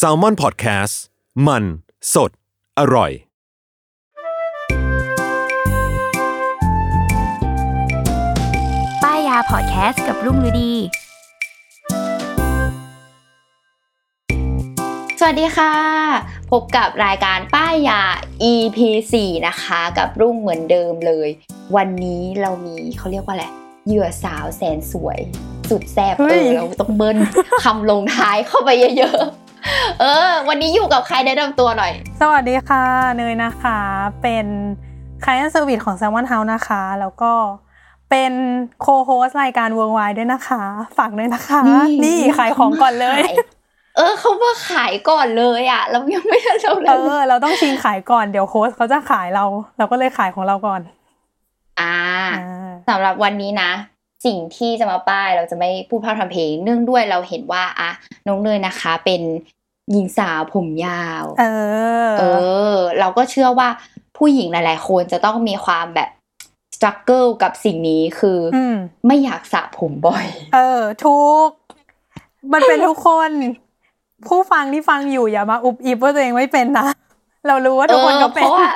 s a l ม o n PODCAST มัน สด อร่อย ป้ายยาพอดแคสต์กับรุ่งฤดี สวัสดีค่ะ พบกับรายการป้ายยา EP 4นะคะ กับรุ่งเหมือนเดิมเลย วันนี้เรามีเขาเรียกว่าอะไรเหยื่อสาวแสนสวย สุดแซ่บเฮ้เอยอเราต้องเบิ้ลคำลงท้ายเข้าไปเยอะๆ เออ วันนี้อยู่กับใครแนะนำตัวหน่อย สวัสดีค่ะ เนยนะคะ เป็นค i าย n เซอร์วิสของ Salmon House นะคะ แล้วก็เป็นโคโฮสรายการ Worldwide ด้วยนะคะ ฝากด้วยนะคะ นี่นี่ขายของก่อนเลยขายเออเขามาขายก่อนเลยอะ เรายังไม่ได้เราเลเอยอเราต้องชิงขายก่อนเดี๋ยวโค้ชเขาจะขายเรา เราก็เลยขายของเราก่อน อ่าอ่าสำหรับวันนี้นะ สิ่งที่จะมาป้ายเราจะไม่พูดพร่ำทำเพลง เนื่องด้วยเราเห็นว่าอะน้องเนยนะคะเป็นหญิงสาวผมยาว เออ เออ เราก็เชื่อว่าผู้หญิงหลาย ๆ คนจะต้องมีความแบบสตรั g เกิลกับสิ่งนี้คือออืมไม่อยากสระผมบ่อย เออ ทุก มันเป็นทุกคน ผู้ฟังที่ฟังอยู่อย่ามาอุบอิบว่าตัวเองไม่เป็นนะ เรารู้ว่าทุกคนก็เป็นออเพราะว่า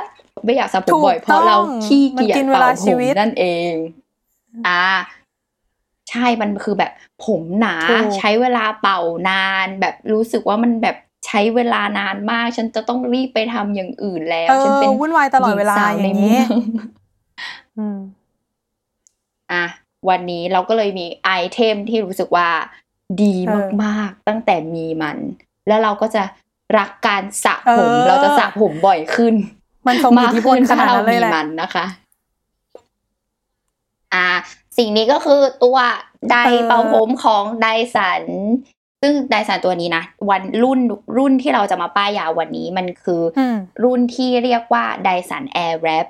ไม่อยากสระผมบ่อยถูกเพราะเราต้องขี้เกียจมันกินเวลาเป่าชีผมวิตนั่นเอง อ่า ใช่มันคือแบบผมหนาถูกใช้เวลาเป่านาน แบบรู้สึกว่ามันแบบใช้เวลานานมาก ฉันจะต้องรีบไปทำอย่างอื่นแล้วเอฉันอเป็นวุ่นวายตลอดเวลาหญิสอย่างในนี้เมืองอืมอะวันนี้เราก็เลยมีไอเทมที่รู้สึกว่าดีเออมากๆ ตั้งแต่มีมัน แล้วเราก็จะรักการสระผมเออเราจะสระผมบ่อยขึ้น มันส่งอิทธิพลขนาดนั้นเลยแหละถ้ารามีมันนะคะ อ่า สิ่งนี้ก็คือตัวไดร์เป่าผมของ Dyson ซึ่ง Dyson ตัวนี้นะวันรุ่นรุ่นที่เราจะมาป้ายยาววันนี้มันคือออืมรุ่นที่เรียกว่า Dyson Airwrap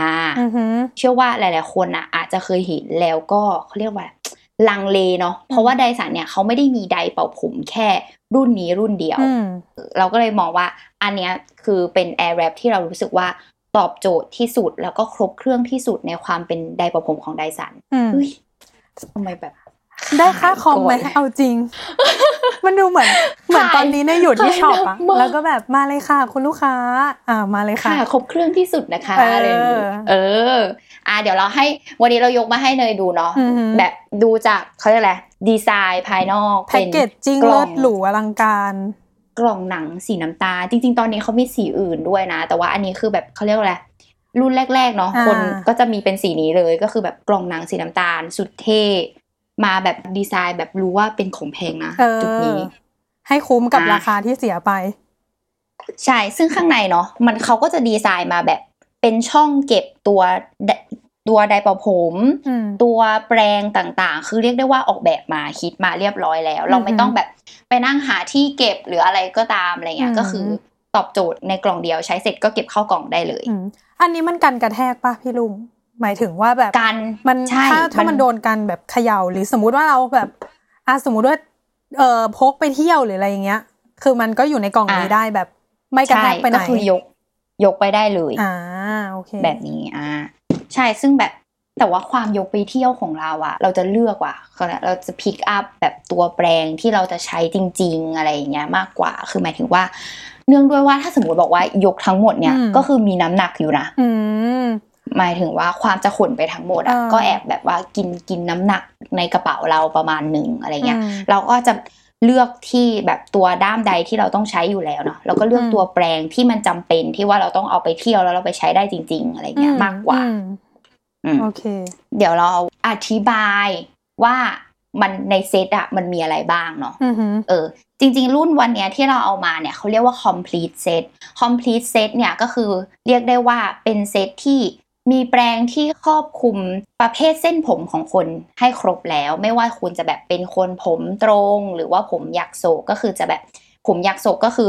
อ่าอือหือเชื่อว่าหลาย ๆ คนอะ อาจจะเคยเห็นแล้วก็เขาเรียกว่าลังเลเนาะเพราะว่าไดสันเนี่ยเขาไม่ได้มีไดร์เป่าผมแค่รุ่นนี้รุ่นเดียวอืมเราก็เลยมองว่าอันเนี้ยคือเป็น Air Wrap ที่เรารู้สึกว่า ตอบโจทย์ที่สุดแล้วก็ครบเครื่องที่สุดในความเป็นไดร์เป่าผมของไดสันอืมเฮ้ยทำไมแบบ ได้ค่าคอมไหมขายก่อนเอาจริง มันดูเหมือน เหมือนตอนนี้ในยอยู่ที่ขายช็อปอะหนักมากแล้วก็แบบมาเลยค่ะ คุณลูกค้า อ่ามาเลยค่ะค่ะครบเครื่องที่สุดนะคะเออออะไรอย่างงี้เออ อะเดี๋ยวเราให้ วันนี้เรายกมาให้เนยดูเนาะอือหือแบบดูจากเขาเรียกอะไรดีไซน์ภายนอกแพ็กเกจจิ้งกล่เลิองศหรูอลังการ กล่องหนังสีน้ำตาลจริง ๆ ตอนนี้เขามีสีอื่นด้วยนะ แต่ว่าอันนี้คือแบบเขาเรียกว่าอะไรรุ่นแรก ๆ เนาะอ่าคนก็จะมีเป็นสีนี้เลยก็คือแบบกล่องหนังสีน้ำตาล สุดเท่มาแบบดีไซน์แบบรู้ว่าเป็นของแพงนะเอจุดอนี้ ให้คุ้มกับอะราคาที่เสียไป ใช่ซึ่งข้างในเนาะมันเขาก็จะดีไซน์มาแบบเป็นช่องเก็บตัวได ตัวไดร์เป่าผมอืมตัวแปรงต่างๆ คือเรียกได้ว่าออกแบบมาคิดมาเรียบร้อยแล้ว เราไม่อือหือต้องแบบไปนั่งหาที่เก็บหรืออะไรก็ตามอะไรเงี้อืยมก็คือตอบโจทย์ในกล่องเดียวใช้เสร็จก็เก็บเข้ากล่องได้เลยอืมอันนี้มันกันกระแทกป่ะพี่ลุงหมายถึงว่าแบบกันมันใช่ถ้าถ้ามันโดนกันแบบเขย่าหรือสมมุติว่าเราแบบอะสมมุติว่าเอ่อพกไปเที่ยวหรืออะไรอย่างเงี้ย คือมันก็อยู่ในกล่องนี้อะได้แบบ ไม่กระใช่แทกไปไหนก็คือยก ยกไปได้เลยอ่าโอเคแบบนี้อ่า ใช่ซึ่งแบบแต่ว่าความยกไปเที่ยวของเราอะเราจะเลือกว่าเราจะพิกอัพแบบตัวแปรงที่เราจะใช้จริง ๆ อะไรอย่างเงี้ยมากกว่า คือหมายถึงว่า เนื่องด้วยว่าถ้าสมมติบอกว่ายกทั้งหมดเนี่ยอืมก็คือมีน้ำหนักอยู่นะอืมหมายถึงว่าความจะขนไปทั้งหมดอะอ่าก็แอบแบบว่ากินกินน้ำหนักในกระเป๋าเราประมาณหนึ่งอะไรเงี้ยอืมเราก็จะ เลือกที่แบบตัวด้ามใดที่เราต้องใช้อยู่แล้วเนาะแล้วก็เลือกอืมตัวแปรงที่มันจำเป็นที่ว่าเราต้องเอาไปเที่ยวแล้วเราไปใช้ได้จริง ๆ อะไรเงี้ยมากกว่าอืมอืมโอเค เดี๋ยวเราอธิบายว่ามันในเซตอะมันมีอะไรบ้างเนาะอือหือเออ จริง ๆ รุ่นวันเนี้ยที่เราเอามาเนี่ยเขาเรียกว่า complete set complete set เนี่ยก็คือเรียกได้ว่าเป็นเซตที่ มีแปรงที่ครอบคลุมประเภทเส้นผมของคนให้ครบแล้ว ไม่ว่าคุณจะแบบเป็นคนผมตรง หรือว่าผมยักโศกก็คือจะแบบผมยักโศกก็คือ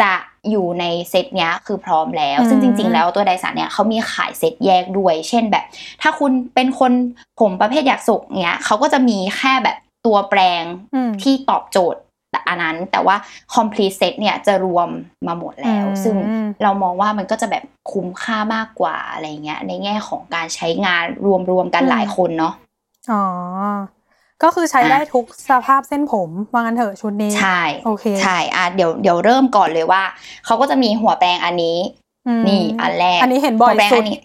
จะอยู่ในเซตเนี้ยคือพร้อมแล้ว ซึ่งจริง ๆ แล้วตัวไดสันเนี่ยเขามีขายเซตแยกด้วย เช่นแบบ ถ้าคุณเป็นคนผมประเภทยักโศกเนี้ยเขาก็จะมีแค่แบบตัวแปรงอืมที่ตอบโจทย์ อันนั้นแต่ว่า complete set เนี่ยจะรวมมาหมดแล้วอืมซึ่งเรามองว่ามันก็จะแบบคุ้มค่ามากกว่าอะไรเงี้ยในแง่ของการใช้งานรวมๆกันหลายคนเนาะอ๋อก็คือใช้อะได้ทุกสภาพเส้นผมว่างั้นเถอะชุดนี้ใช่โอเคใช่อะเดี๋ยวเดี๋ยวเริ่มก่อนเลยว่าเขาก็จะมีหัวแปรงอันนี้อืมนี่อันแรกอันนี้เห็นบ่อยหัวแปรงสุอัดนนี้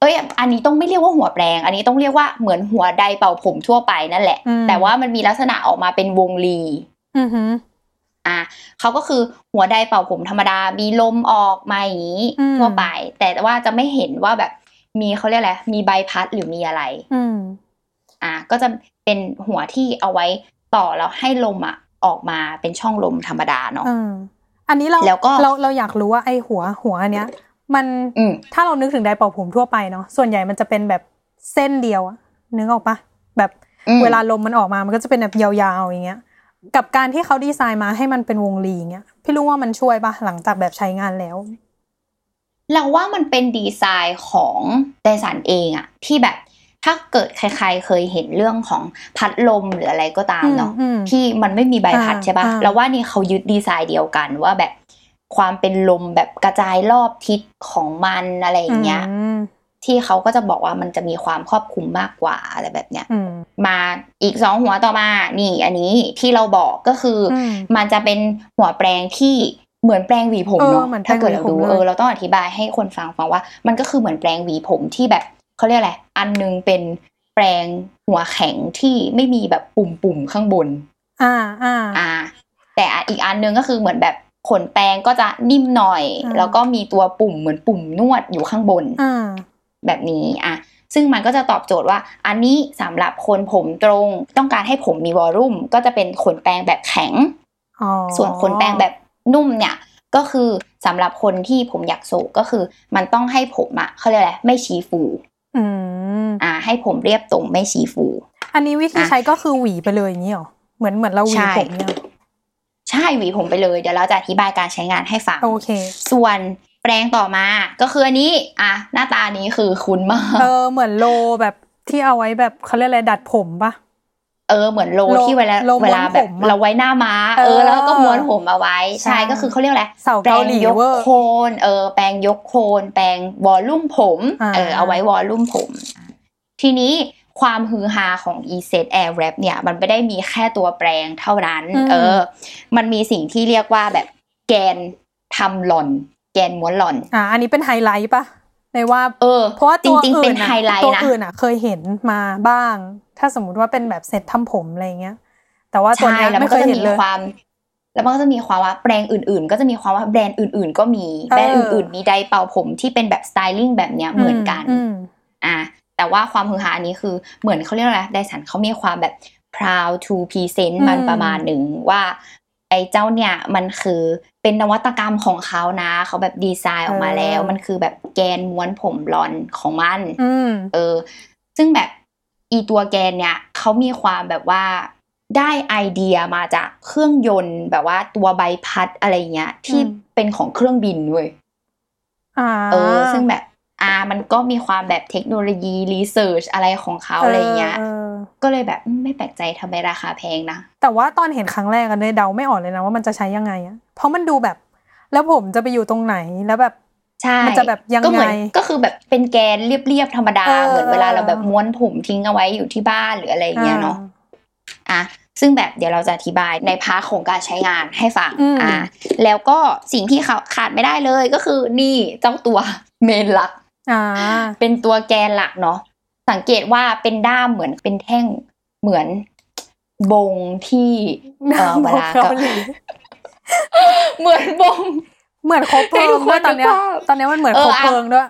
เอ้ยอันนี้ต้องไม่เรียกว่าหัวแปรง อันนี้ต้องเรียกว่าเหมือนหัวไดเป่าผมทั่วไปนั่นแหละอืมแต่ว่ามันมีลักษณะออกมาเป็นวงรี อือหืออะเขาก็คือหัวไดเป่าผมธรรมดา มีลมออกมาอย่างนี้อืมทั่วไป แต่ว่าจะไม่เห็นว่าแบบมีเขาเรียกอะไร มีใบพัดหรือมีอะไร อืมอะก็จะเป็นหัวที่เอาไว้ต่อแล้วให้ลมอะออกมาเป็นช่องลมธรรมดาเนาะอืมอันนี้เราแล้วก็เราเราอยากรู้ว่าไอหัวหัวอันเนี้ย มันอืมถ้าเรานึกถึงไดร์เป่าผมทั่วไปเนาะส่วนใหญ่มันจะเป็นแบบเส้นเดียวอะนึกออกปะแบบอืมเวลาลมมันออกมามันก็จะเป็นแบบยาวๆอย่างเงี้ย กับการที่เขาดีไซน์มาให้มันเป็นวงรีอย่างเงี้ยพี่รู้ว่ามันช่วยปะหลังจากแบบใช้งานแล้วเราว่ามันเป็นดีไซน์ของไดสันเองอะที่แบบถ้าเกิดใครๆเคยเห็นเรื่องของพัดลมหรืออะไรก็ตามเนาะอืมอืมที่มันไม่มีใบพัดอ่าใช่ปะอ่าแล้วว่านี่เขายึดดีไซน์เดียวกันว่าแบบความเป็นลมแบบกระจายรอบทิศของมันอะไรอย่างเงี้ยอืม ที่เขาก็จะบอกว่ามันจะมีความครอบคลุมมากกว่าอะไรแบบเนี้ยอืมมาอีกสองหัวต่อมา นี่ อันนี้ที่เราบอกก็คืออมมันจะเป็นหัวแปรงที่เหมือนแปรงหวีผมเออเนาะเหมือนแปรงถ้าเกิดเราหวีผมดูเลยเออเราต้องอธิบายให้คนฟังฟังว่า มันก็คือเหมือนแปรงหวีผมที่แบบเขาเรียกอะไรอันนึงเป็นแปรงหัวแข็งที่ไม่มีแบบปุ่มๆข้างบน อ่าอ่าอ่า แต่อีกอันนึงก็คือเหมือนแบบขนแปรงก็จะนิ่มหน่อยอ่าแล้วก็มีตัวปุ่มเหมือนปุ่มนวดอยู่ข้างบนอ่า แบบนี้อะซึ่งมันก็จะตอบโจทย์ว่า อันนี้สำหรับคนผมตรงต้องการให้ผมมีวอลลุ่มก็จะเป็นขนแปรงแบบแข็งอ๋อส่วนขนแปรงแบบนุ่มเนี่ยก็คือสำหรับคนที่ผมอยากโศกก็คือ มันต้องให้ผมอะเขาเรียกอะไรไม่ชี้ฟูอืมอ่า ให้ผมเรียบตรงไม่ชี้ฟู อันนี้วิธีอะใช้ก็คือหวีไปเลยอย่างนี้หรอเหมือนเหมือนเราหวีใช่ผมเนี่ยใช่หวีผมไปเลย เดี๋ยวเราจะอธิบายการใช้งานให้ฟังโอเค ส่วน แปรงต่อมา ก็คืออันนี้อะหน้าตานี้คือคุ้นมาก เออเหมือนโลแบบที่เอาไว้แบบเขาเรียกอะไรดัดผมปะเออเหมือนโลโลที่เวลาโลม้วนเวลาแบบผมอะเราไว้หน้าม้าเออเออแล้วก็ม้วนผมเอาไว้ใช่ใช่ก็คือเขาเรียกอะไรเสาแปรเกางหลียกเวอร์โคนเออแปรงยกโคนแปรงวอลลุ่มผมอ่าเออเอาไว้วอลลุ่มผม ทีนี้ความฮือฮาของ e s e t Air Wrap เนี่ย มันไม่ได้มีแค่ตัวแปรงเท่านั้น เออ มันมีสิ่งที่เรียกว่าแบบแกนทำหล่อน แกนม้วนหล่อน อ่า อันนี้เป็นไฮไลท์ปะในว่าเออเพราะว่าจตัวริงๆอื่เป็นนอะไฮไลตัวท์นะอื่นอะ เคยเห็นมาบ้าง ถ้าสมมุติว่าเป็นแบบเซ็ตทำผมอะไรเงี้ย แต่ว่าตัวใช่เนี้ยแล้วมัไม่นเคก็ยจะเห็นมีเลยความ แล้วมันก็จะมีความว่าแบรนด์อื่น ๆ ก็จะมีความว่าแบรนด์อื่น ๆ ก็มีเออแบรนด์อื่น ๆ มีไดร์เป่าผมที่เป็นแบบสไตลิ่งแบบเนี้ยเหมือนกันอืมอะแต่ว่าความฮือฮาอันนี้คือเหมือนเขาเรียกอะไรไดสันเขามีความแบบ proud to present มันอืมประมาณหนึ่งว่าไอ้เจ้าเนี่ยมันคือเป็นนวัตกรรมของเขานะ เขาแบบดีไซน์ออกมาแล้ว มันคือแบบแกนม้วนผมบลอนของมันอืมเออ ซึ่งแบบอีตัวแกนเนี่ยเขามีความแบบว่าได้ไอเดียมาจากเครื่องยนต์แบบว่าตัวใบพัดอะไรเงี้ย ที่อืมเป็นของเครื่องบินเว้ยอ่าเออ ซึ่งแบบอ่ามันก็มีความแบบเทคโนโลยี research อะไรของเขาอะไรเงี้ยออ ก็เลยแบบอืมไม่แปลกใจทำไมราคาแพงนะ แต่ว่าตอนเห็นครั้งแรกกันเลยเดาไม่ออกเลยนะว่ามันจะใช้ยังไงอะเพราะมันดูแบบ แล้วผมจะไปอยู่ตรงไหนแล้วแบบใช่มันจะแบบยังไงก็เหมือนก็คือแบบเป็นแกนเรียบๆธรรมดาเออเหมือนเวลาเราแบบม้วนผมทิ้งเอาไว้อยู่ที่บ้านหรืออะไรเงี้ยเนาะอ่อะซึ่งแบบเดี๋ยวเราจะอธิบายใน part ของการใช้งานให้ฟังอืมอะแล้วก็สิ่งที่เขาขาดไม่ได้เลยก็คือนี่เจ้าตัวเมนหลักอ่าเป็นตัวแกนหลักเนาะ สังเกตว่าเป็นด้ามเหมือนเป็นแท่งเหมือนบงที่เออเวลาเกาก็หลีเหมือนบง เหมือนครบเพลิให้ทุงกคนด้วยตอนเนี้ยนึกภาพตอนเนี้ยมันเหมือนเอคอรบอะเพลิงด้วย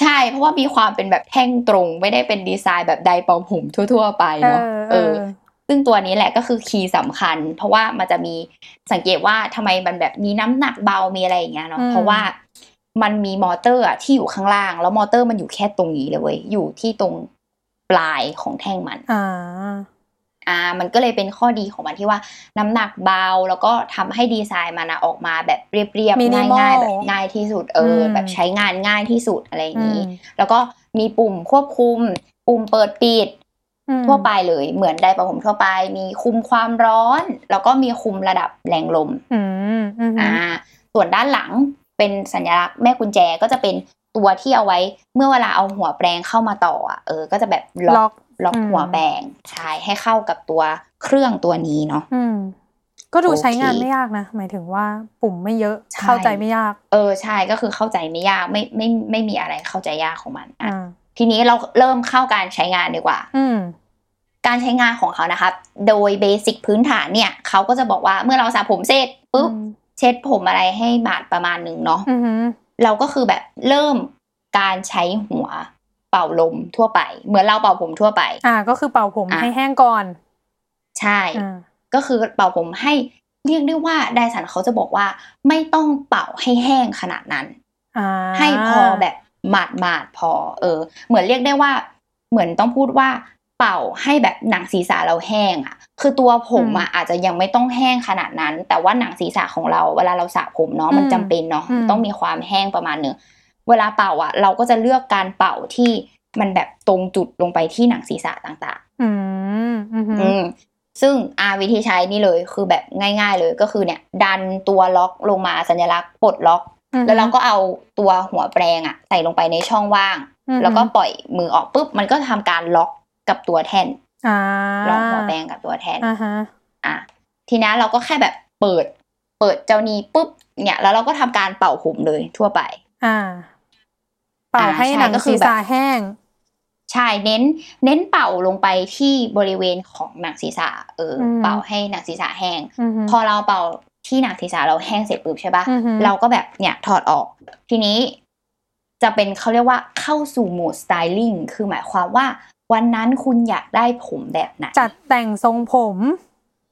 ใช่เพราะว่ามีความเป็นแบบแท่งตรงไม่ได้เป็นดีไซน์แบบไดร์เป่าผมทั่ว ๆ ไปเอเนาะอเอเอออ ซึ่งตัวนี้แหละก็คือ key สำคัญ เพราะว่ามันจะมีสังเกตว่าทำไมมันแบบมีน้ำหนักเบามีอะไรอย่างเงี้ยเนาะอืมเพราะว่า มันมีมอเตอร์อะที่อยู่ข้างล่าง แล้วมอเตอร์มันอยู่แค่ตรงนี้เลยเว้ยอยู่ที่ตรงปลายของแท่งมันอ่าอ่ามันก็เลยเป็นข้อดีของมันที่ว่าน้ำหนักเบาแล้วก็ทำให้ดีไซน์มันอะออกมาแบบเรียบๆ minimal ง่ายๆแบบง่ายที่สุดเอออมแบบใช้งานง่ายที่สุดอะไรอย่างนี้อืมแล้วก็มีปุ่มควบคุม ปุ่มเปิดปิดอืมทั่วไปเลยเหมือนไดร์เป่าผมทั่วไป มีคุมความร้อน แล้วก็มีคุมระดับแรงลมอืมอืมอ่าส่วนด้านหลัง เป็นสัญลักษณ์แม่กุญแจก็จะเป็นตัวที่เอาไว้เมื่อเวลาเอาหัวแปรงเข้ามาต่ออะเออ ก็จะแบบล็ล็ออกกล็อกอืมหัวแปรงใช่ให้เข้ากับตัวเครื่องตัวนี้เนาะอืมก็ดูโอเคใช้งานไม่ยากนะ หมายถึงว่าปุ่มไม่เยอะใช่เข้าใจไม่ยาก เออใช่ก็คือเข้าใจไม่ยากไม่ไม่ไม่มีอะไรเข้าใจยากของมันอะอ่าทีนี้เราเริ่มเข้าการใช้งานดีกว่า อืมการใช้งานของเขานะครับ โดยเบสิกพื้นฐานเนี่ย เขาก็จะบอกว่าเมื่อเราสระผมเสร็จปุ๊บอืม เช็ดผมอะไรให้บาดประมาณหนึ่งเนาะอืมเราก็คือแบบเริ่มการใช้หัวเป่าลมทั่วไป เหมือนเราเป่าผมทั่วไป อ่า ก็คือเป่าผมอะให้แห้งก่อน ใช่อ่าก็คือเป่าผมให้เรียกได้ว่าไดสันเขาจะบอกว่า ไม่ต้องเป่าให้แห้งขนาดนั้นอ่าให้พอแบบหมาดหมาดๆพอ เออ เหมือนเรียกได้ว่า เหมือนต้องพูดว่า เป่าให้แบบหนังศีรษะเราแห้งอะ คือตัวผมอะอาจจะยังไม่ต้องแห้งขนาดนั้น แต่ว่าหนังศีรษะของเราเวลาเราสระผมเนาะมันจำเป็นเนาะต้องมีความแห้งประมาณหนึ่งเวลาเป่าอะ เราก็จะเลือกการเป่าที่มันแบบตรงจุดลงไปที่หนังศีรษะต่างอืมอืมๆอืมซึ่งอาวิธีใช้นี่เลยคือแบบง่าย ๆ เลยก็คือเนี่ย ดันตัวล็อกลงมาสัญลักษณ์ปลดล็อก แล้วเราก็เอาตัวหัวแปรงอะใส่ลงไปในช่องว่างอืมแล้วก็ปล่อยมือออกปุ๊บมันก็ทำการล็อก กับตัวแท่นอ่าล็อกหัวแปรงกับตัวแท่นอ่าฮะอะทีนี้เราก็แค่แบบเปิด เปิดเจ้านี้ปุ๊บเนี่ยแล้วเราก็ทำการเป่าผมเลยทั่วไป อ่า เป่าอ่าให้ใช่หนังก็คืศีอรแบบษะแห้งใช่เน้น เน้นเป่าลงไปที่บริเวณของหนังศีรษะเอออมเป่าให้หนังศีรษะแห้งอืมพอเราเป่าที่หนังศีรษะเราแห้งเสร็จปุ๊บใช่ปะอือฮึเราก็แบบเนี่ยถอดออก ทีนี้จะเป็นเขาเรียกว่าเข้าสู่โหมดสไตลิ่งคือหมายความว่า วันนั้นคุณอยากได้ผมแบบไหนจัดแต่งทรงผม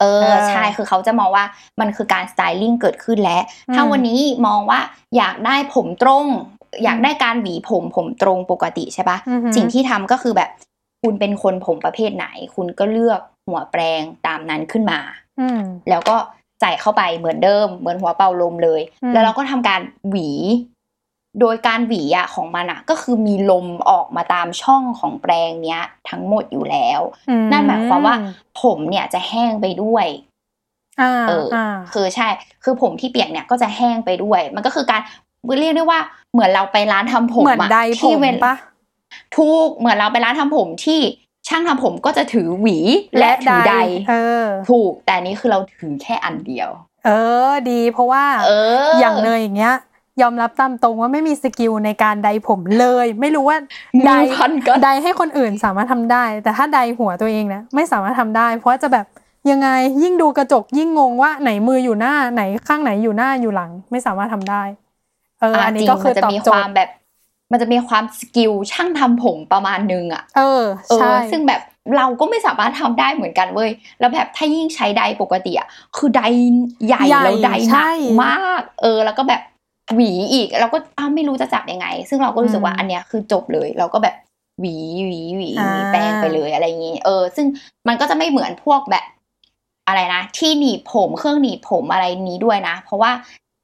เอเอออใช่คือเขาจะมองว่ามันคือการสไตลิ่งเกิดขึ้นแล้วอืมถ้าวันนี้มองว่าอยากได้ผมตรง อยากได้การหวีผมผมตรงปกติใช่ปะอือฮึสิ่งที่ทำก็คือแบบคุณเป็นคนผมประเภทไหน คุณก็เลือกหัวแปรงตามนั้นขึ้นมาอืมแล้วก็ใส่เข้าไปเหมือนเดิม เหมือนหัวเป่าลมเลยอืมแล้วเราก็ทำการหวี โดยการหวีอะของมันอะก็คือมีลมออกมาตามช่องของแปรงเนี้ย ทั้งหมดอยู่แล้วอืนั่นหมายความว่าผมเนี่ยจะแห้งไปด้วยอ่าเออออ่าคือใช่ คือผมที่เปียกเนี่ยก็จะแห้งไปด้วย มันก็คือการเรียกได้ว่าเหมือนเราไปร้านทำผมเหมือนอะไดผที่มเว้นปะทุกเหมือนเราไปร้านทำผมที่ช่างทำผมก็จะถือหวีและถือใดเออถูกแต่อันนี้คือเราถือแค่อันเดียว เออ ดีเพราะว่า เออออย่างเนยอย่างเงี้ย ยอมรับตามตรงว่าไม่มีสกิลในการใดผมเลย ไม่รู้ว่ามืใดอพันกันใดให้คนอื่นสามารถทำได้ แต่ถ้าใดหัวตัวเองเนี่ยไม่สามารถทำได้ เพราะว่าจะแบบยังไงยิ่งดูกระจกยิ่งงงว่าไหนมืออยู่หน้าไหนข้างไหนอยู่หน้าอยู่หลัง ไม่สามารถทำได้ เออ อันนี้ก็คือจริงมันจะตอบมีควาทมแบบ มันจะมีความ skill ช่างทำผมประมาณนึงอะ เออใช่เออซึ่งแบบเราก็ไม่สามารถทำได้เหมือนกันเว้ย แล้วแบบถ้ายิ่งใช้ไดร์ปกติอะคือไดร์ใหญ่ใหญ่แล้วไดร์หนัใช่กมากใช่ เออ แล้วก็แบบ หวีอีกเราก็อ้าวไม่รู้จะจับยังไง ซึ่งเราก็รู้สึกว่าอืมอันเนี้ยคือจบเลย เราก็แบบหวีหวีหวีหวีอ่าแปรงไปเลยอะไรอย่างงี้เออ ซึ่งมันก็จะไม่เหมือนพวกแบบ อะไรนะที่หนีบผมเครื่องหนีบผมอะไรนี้ด้วยนะ เพราะว่า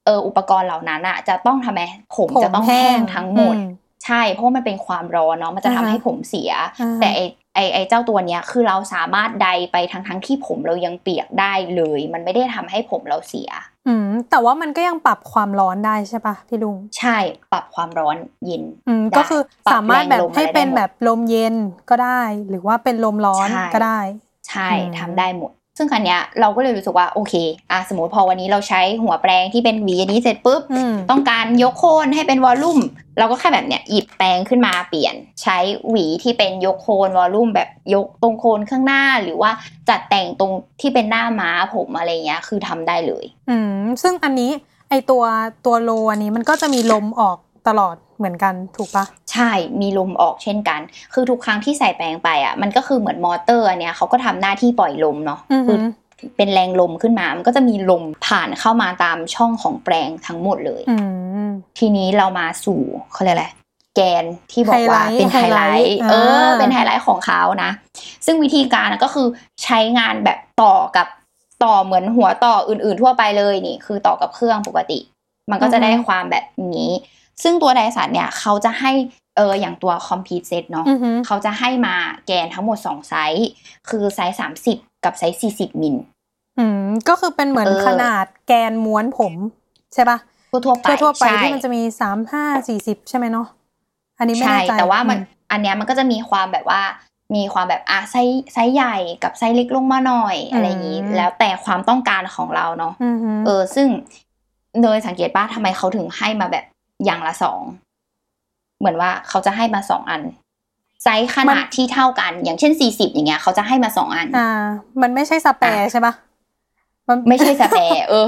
เอออุปกรณ์เหล่านั้นอะจะต้องทำไมผมจะต้องแห้งทั้งหมดอืใช่ เพราะว่ามันเป็นความร้อนเนาะมันจะทำอ่าฮะให้ผมเสียอ่าแต่ไอ ไอไอเจ้าตัวเนี้ยคือเราสามารถใดไปทั้งทั้งที่ผมเรายังเปียกได้เลย มันไม่ได้ทำให้ผมเราเสีย อืมแต่ว่ามันก็ยังปรับความร้อนได้ใช่ปะพี่ลุง ใช่ปรับความร้อนเย็น อืมได้ก็คือปรับสามารถแบบแรงลมให้เป็นอะไรได้หมดแบบลมเย็นก็ได้ หรือว่าเป็นลมร้อนใช่ก็ได้ ใช่อืมทำได้หมด ซึ่งคันเนี้ยเราก็เลยรู้สึกว่าโอเคอะสมมติพอวันนี้เราใช้หัวแปรงที่เป็นหวีอันนี้เสร็จปุ๊บอืมต้องการยกโคนให้เป็นวอลลุ่ม เราก็แค่แบบเนี้ยหยิบแปรงขึ้นมาเปลี่ยน ใช้หวีที่เป็นยกโคนวอลลุ่มแบบยกตรงโคนข้างหน้า หรือว่าจัดแต่งตรงที่เป็นหน้าม้าผมอะไรเงี้ยคือทำได้เลย อืมซึ่งอันนี้ไอตัวตัวโลอันนี้มันก็จะมีลมออก ตลอดเหมือนกันถูกปะใช่มีลมออกเช่นกัน คือทุกครั้งที่ใส่แปรงไปอะมันก็คือเหมือนมอเตอร์อันเนี้ยเขาก็ทำหน้าที่ปล่อยลมเนาะอือคืหืออเป็นแรงลมขึ้นมา มันก็จะมีลมผ่านเข้ามาตามช่องของแปรงทั้งหมดเลยอืมทีนี้เรามาสู่เขาเรียกอะไรแกนที่บอกว่าไฮไลท์เป็น high- highlight เอออ่าเป็นไฮไลท์ของเขานะ ซึ่งวิธีการก็คือใช้งานแบบต่อกับต่อเหมือนหัวต่ออื่น ๆ ทั่วไปเลยนี่ คือต่อกับเครื่องปกติ มันก็จะได้ความแบบนี้ ซึ่งตัว Dyson เนี่ยเขาจะให้เอออย่างตัว complete set เนาะอือฮึเขาจะให้มาแกนทั้งหมด 2 ไซส์ คือไซส์ 30 กับไซส์ 40 มิลอืมก็คือเป็นเหมือนเออขนาดแกนม้วนผมใช่ปะทั่วๆไปทั่วๆไปใช่ที่มันจะมีสามห้าสี่สิบใช่ไหมเนาะอันนี้ไม่ใช่แน่ใจแต่ว่ามันอือันเนี้ยมันก็จะมีความแบบว่ามีความแบบอะ size size ใหญ่กับไซส์เล็กลงมาหน่อยอะไรอย่างนี้ แล้วแต่ความต้องการของเราเนาะอือฮึเออซึ่งเนยสังเกตป่ะทำไมเขาถึงให้มาแบบ อย่างละสอง เหมือนว่าเขาจะให้มาสองอัน ไซส์ขนาดที่เท่ากัน อย่างเช่นสี่สิบอย่างเงี้ย เขาจะให้มาสองอัน อ่า มันไม่ใช่สแปร์ใช่ปะมันไม่ใช่สแปร์เออ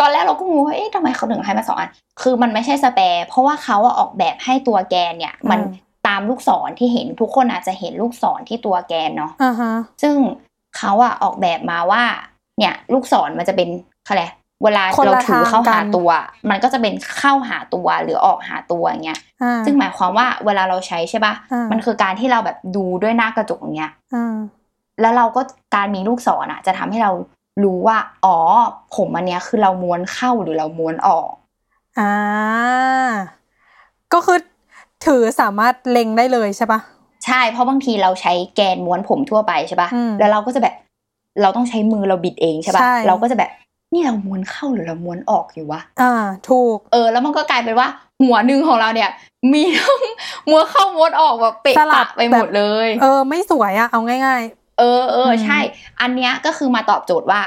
ตอนแรกเราก็งงว่าเอ๊ะทำไมเขาถึงให้มาสองอัน คือมันไม่ใช่สแปร์เพราะว่าเขาอะออกแบบให้ตัวแกนเนี่ย มันตามลูกศรที่เห็นทุกคนอาจจะเห็นลูกศรที่ตัวแกนเนาะอ่าฮะซึ่งเขาอะออกแบบมาว่า เนี่ย ลูกศรมันจะเป็นอะไร เวลาคนละเราถือเข้าทางกัหานตัว มันก็จะเป็นเข้าหาตัวหรือออกหาตัวอย่างเงี้ยอ่าซึ่งหมายความว่าเวลาเราใช้ใช่ปะอ่ามัมันคือการที่เราแบบดูด้วยหน้ากระจกอย่างเงี้ยอ่าแล้วเราก็การมีลูกศรอะ จะทำให้เรารู้ว่า อ๋อ ผมอันเนี้ยคือเราม้วนเข้าหรือเราม้วนออกอ่าก็คือถือสามารถเล็งได้เลยใช่ปะใช่เพราะบางทีเราใช้แกนม้วนผมทั่วไปใช่ปะอืมแล้วเราก็จะแบบ เราต้องใช้มือเราบิดเองใช่ปะใช่เราก็จะแบบ นี่เราม้วนเข้าหรือเราม้วนออกอยู่วะ อ่า ถูก เออ แล้วมันก็กลายเป็นว่า หัวหนึ่งของเราเนี่ย มีทั้งม้วนเข้าม้วนออกแบบเปะสลัปะบไปหมดแบบเลย เออ ไม่สวยอะเอาง่ายเออเอออืมใช่ อันเนี้ยก็คือมาตอบโจทย์ว่า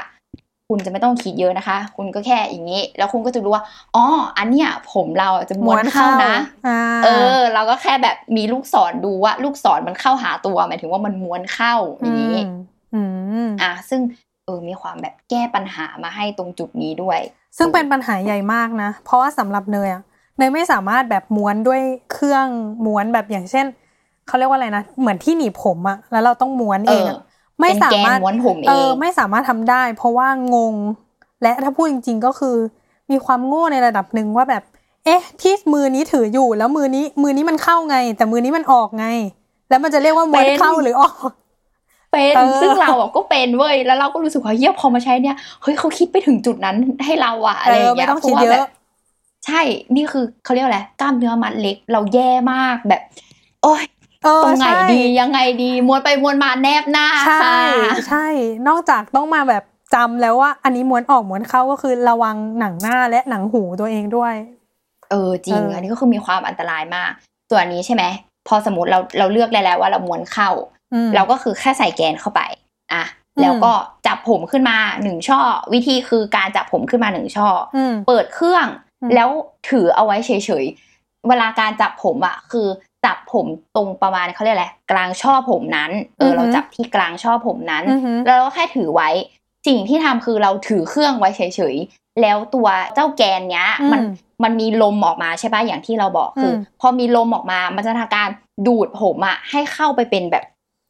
คุณจะไม่ต้องคิดเยอะนะคะ คุณก็แค่อย่างนี้ แล้วคุณก็จะรู้ว่า อ๋อ อันเนี้ยผมเราจะๆม้วนเข้านะอ่าเออ เราก็แค่แบบมีลูกศรดูว่า ลูกศรมันเข้าหาตัว หมายถึงว่ามันม้วนเข้าอย่างนี้มอืมอะซึ่ง เออมีความแบบแก้ปัญหามาให้ตรงจุดนี้ด้วย ซึ่งเป็นปัญหาใหญ่มากนะ เพราะว่าสำหรับเนยอะเนยไม่สามารถแบบม้วนด้วยเครื่องม้วนแบบอย่างเช่นเขาเรียกว่าอะไรนะเหมือนที่หนีบผมอะแล้วเราต้องม้วนเองอะเออไม่สามารถเป็นแกนม้วนผมเองเออไม่สามารถทำได้ เพราะว่างง และถ้าพูดจริง ๆ ก็คือมีความโง่ในระดับหนึ่งว่าแบบ เอ๊ะ ที่มือนี้ถืออยู่แล้วมือนี้มือนี้มันเข้าไง แต่มือนี้มันออกไง แล้วมันจะเรียกว่าม้วนเป็นเข้าหรือออก เป็นเออซึ่งเราอะก็เป็นเว้ยแล้วเราก็รู้สึกว่าเฮียพอมาใช้เนี่ยเฮ้ยเขาคิดไปถึงจุดนั้นให้เราอะอะไรอย่างเงี้ยเออไม่ต้องคิดพราว่าเยอะแบบใช่นี่คือเขาเรียกว่าอะไรกล้ามเนื้อมัดเล็กเราแย่มากแบบ โอ้ยเออตรงไหนใช่ดียังไงดีม้วนไปม้วนมาแนบหน้าใช่ค่ะใช่ นอกจากต้องมาแบบจำแล้วว่า อันนี้ม้วนออกม้วนเข้าก็คือระวังหนังหน้าและหนังหูตัวเองด้วย เออจริงเอออัอันนี้ก็คือมีความอันตรายมาก ส่วนอันนี้ใช่ไหมพอสมมติเราเราเลือกได้แล้วว่าเราม้วนเข้าอืม เราก็คือแค่ใส่แกนเข้าไปอะอืมแล้วก็จับผมขึ้นมาหนึ่งช่อ วิธีคือการจับผมขึ้นมาหนึ่งช่อออืมเปิดเครื่องอืมแล้วถือเอาไว้เฉยๆ เวลาการจับผมอะคือจับผมตรงประมาณเขาเรียกอะไรกลางช่อผมนั้น เอออฮึเราจับที่กลางช่อผมนั้นอือฮึแล้วเราก็แค่ถือไว้ สิ่งที่ทำคือเราถือเครื่องไว้เฉยๆ แล้วตัวเจ้าแกนเนี้ยมันอืมมันมีลมออกมาใช่ปะอย่างที่เราบอกคืออมพอมีลมออกมามันจะทำการดูดผมอะให้เข้าไปเป็นแบบ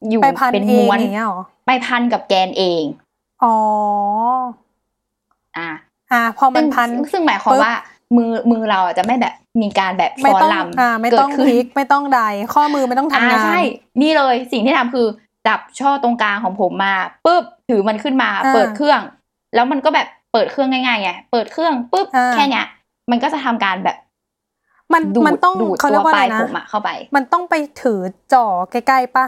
อยู่ไปพันเป็นเองม้วนอย่างเงี้ยเหรอไปพันกับแกนเอง อ๋อ อะอ่า พอมันพัน ซึ่งซึ่งหมายความปึ๊บว่า มือมือเราอะจะไม่แบบมีการแบบไม่ฟ้อนต้องลำอ่าไม่เกิต้ดองขึ้พนลิกไม่ต้องใด ข้อมือไม่ต้องทำงานอ่ใช่ นี่เลยสิ่งที่ทำคือจับช่อตรงกลางของผมมาปุ๊บถือมันขึ้นมาอ่าเปิดเครื่อง แล้วมันก็แบบเปิดเครื่องง่ายๆไงเปิดเครื่องปุ๊บอ่าแค่เนี้ย มันก็จะทำการแบบ มันดูดมันต้องดูดเขาเรีตัยวกว่าปอะไรลายนะผมอะเข้าไปมันต้องไปถือจ่อใกล้ๆปะ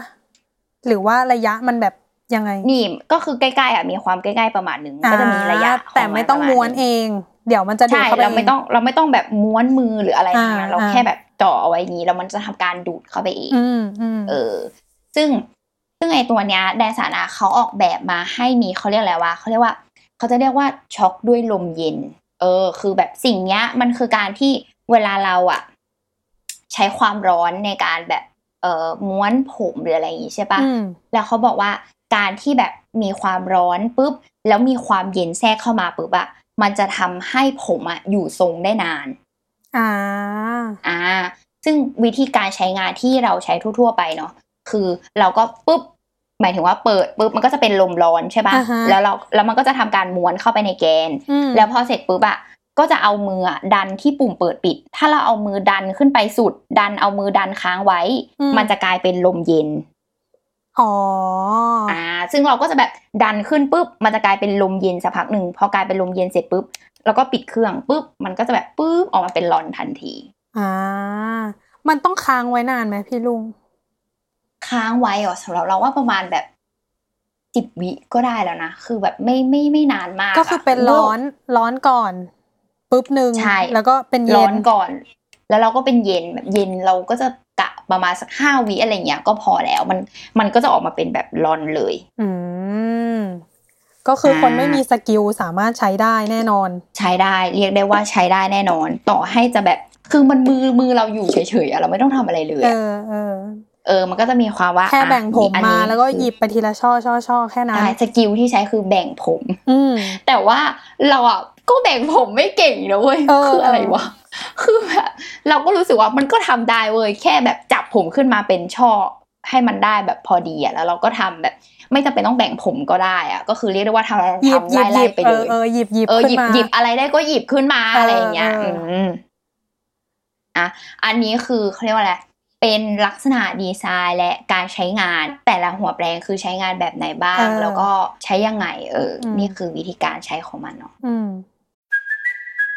หรือว่าระยะมันแบบยังไง นี่ก็คือใกล้ๆอะมีความใกล้ๆประมาณหนึ่งก็จะมีระยะอ่าขแต่ไม่ต้องประาณม้วนหเอง เดี๋ยวมันจะดูดใช่เข้าไปเราไม่เต้องเราไม่ต้องแบบม้วนมือหรืออะไรทั้งนั้นอ่าเราอ่าแค่แบบจ่อเอาไว้อย่างนี้แล้วมันจะทำการดูดเข้าไปเองอืมอืมเออ ซึ่งซึ่งไอตัวเนี้ยแดนสานะเขาออกแบบมาให้มีเขาเรียกอะไรวะเขาเรียกว่าเขาจะเรียกว่าช็อกด้วยลมเย็น เออ คือแบบสิ่งเนี้ย มันคือการที่เวลาเราอะใช้ความร้อนในการแบบ เอ่อม้วนผมหรืออะไรอย่างงี้ใช่ปะอืมแล้วเขาบอกว่าการที่แบบมีความร้อนปุ๊บ แล้วมีความเย็นแทรกเข้ามาปุ๊บอะมันจะทำให้ผมอะอยู่ทรงได้นาน อ่า อ่า ซึ่งวิธีการใช้งานที่เราใช้ทั่ว ๆ ไปเนาะ คือเราก็ปุ๊บ หมายถึงว่าเปิดปุ๊บมันก็จะเป็นลมร้อนใช่ปะอ่าฮะแล้วเรา แล้วมันก็จะทำการม้วนเข้าไปในแกนอืมแล้วพอเสร็จปุ๊บอะ ก็จะเอามืออะดันที่ปุ่มเปิดปิด ถ้าเราเอามือดันขึ้นไปสุด ดันเอามือดันค้างไว้อืมมันจะกลายเป็นลมเย็นอ๋ออ่า ซึ่งเราก็จะแบบดันขึ้นปุ๊บ มันจะกลายเป็นลมเย็นสักพักหนึ่งพอกลายเป็นลมเย็นเสร็จปุ๊บ แล้วก็ปิดเครื่องปุ๊บ มันก็จะแบบปุ๊บออกมาเป็นร้อนทันที อ่า มันต้องค้างไว้นานไหมพี่ลุง ค้างไว้เหรอสำหรับเราว่าประมาณแบบสิบวิก็ได้แล้วนะ คือแบบไม่ไม่ไม่นานมาก ก็คือเป็นร้อนร้อนก่อน ปุ๊บหนึ่งใช่แล้วก็เป็นเย็ร้อนนก่อน แล้วเราก็เป็นเย็นแบบเย็นเราก็จะกะประมาณสักห้าวิอะไรเงี้ยก็พอแล้วมันมันก็จะออกมาเป็นแบบร้อนเลย อืมก็คือคนอ่าไม่มี skill สามารถใช้ได้แน่นอน ใช้ได้เรียกได้ว่าใช้ได้แน่นอน ต่อให้จะแบบคือมันมือมือเราอยู่เฉยๆอะเราไม่ต้องทำอะไรเลยเออะอเออเออ มันก็จะมีความว่าแค่แบ่งผมอันมานี้แล้วก็หยิบไปทีละช่อช่อช่อแค่นั้นใช่ skill ที่ใช้คือแบ่งผม อืมแต่ว่าเราอะ ก็แบ่งผมไม่เก่งนะเว้ยเออคืออะไรวะคือแบบเราก็รู้สึกว่ามันก็ทำได้เว้ยแค่แบบจับผมขึ้นมาเป็นช่อให้มันได้แบบพอดีอะแล้วเราก็ทำแบบ ไม่จำเป็นต้องแบ่งผมก็ได้อะก็คือเรียกได้ว่าทำหยิบทำหยิบหไล่ยิบๆไปเอเลอยเออหยิบหยิบเออขึ้หยินบมาหยิบอะไรได้ก็หยิบขึ้นมาเออออะไรอย่างเงี้ยเอออืมอะอันนี้คือเขาเรียกว่าอะไรเป็นลักษณะดีไซน์และการใช้งาน แต่ละหัวแปลงคือใช้งานแบบไหนบ้างเออแล้วก็ใช้ยังไงเอออมนี่คือวิธีการใช้ของมันเนาะอืม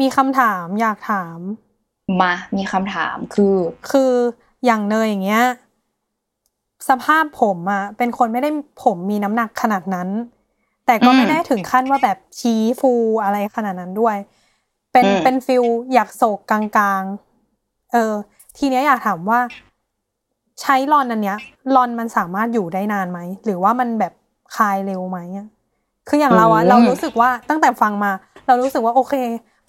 มีคำถามอยากถาม มามีคำถามคือ คืออย่างเนยอย่างเงี้ย สภาพผมอะเป็นคนไม่ได้ผมมีน้ำหนักขนาดนั้น แต่ก็ไม่อืมได้ถึงขั้นว่าแบบชี้ฟูอะไรขนาดนั้นด้วย เป็นอืมเป็นฟิลอยากโศกกลางๆ เออ ทีเนี้ยอยากถามว่า ใช้ลอนอันเนี้ยลอนมันสามารถอยู่ได้นานไหม หรือว่ามันแบบคลายเร็วไหมอะคืออย่างเราอะเรารู้สึกว่าตั้งแต่ฟังมา เรารู้สึกว่าโอเค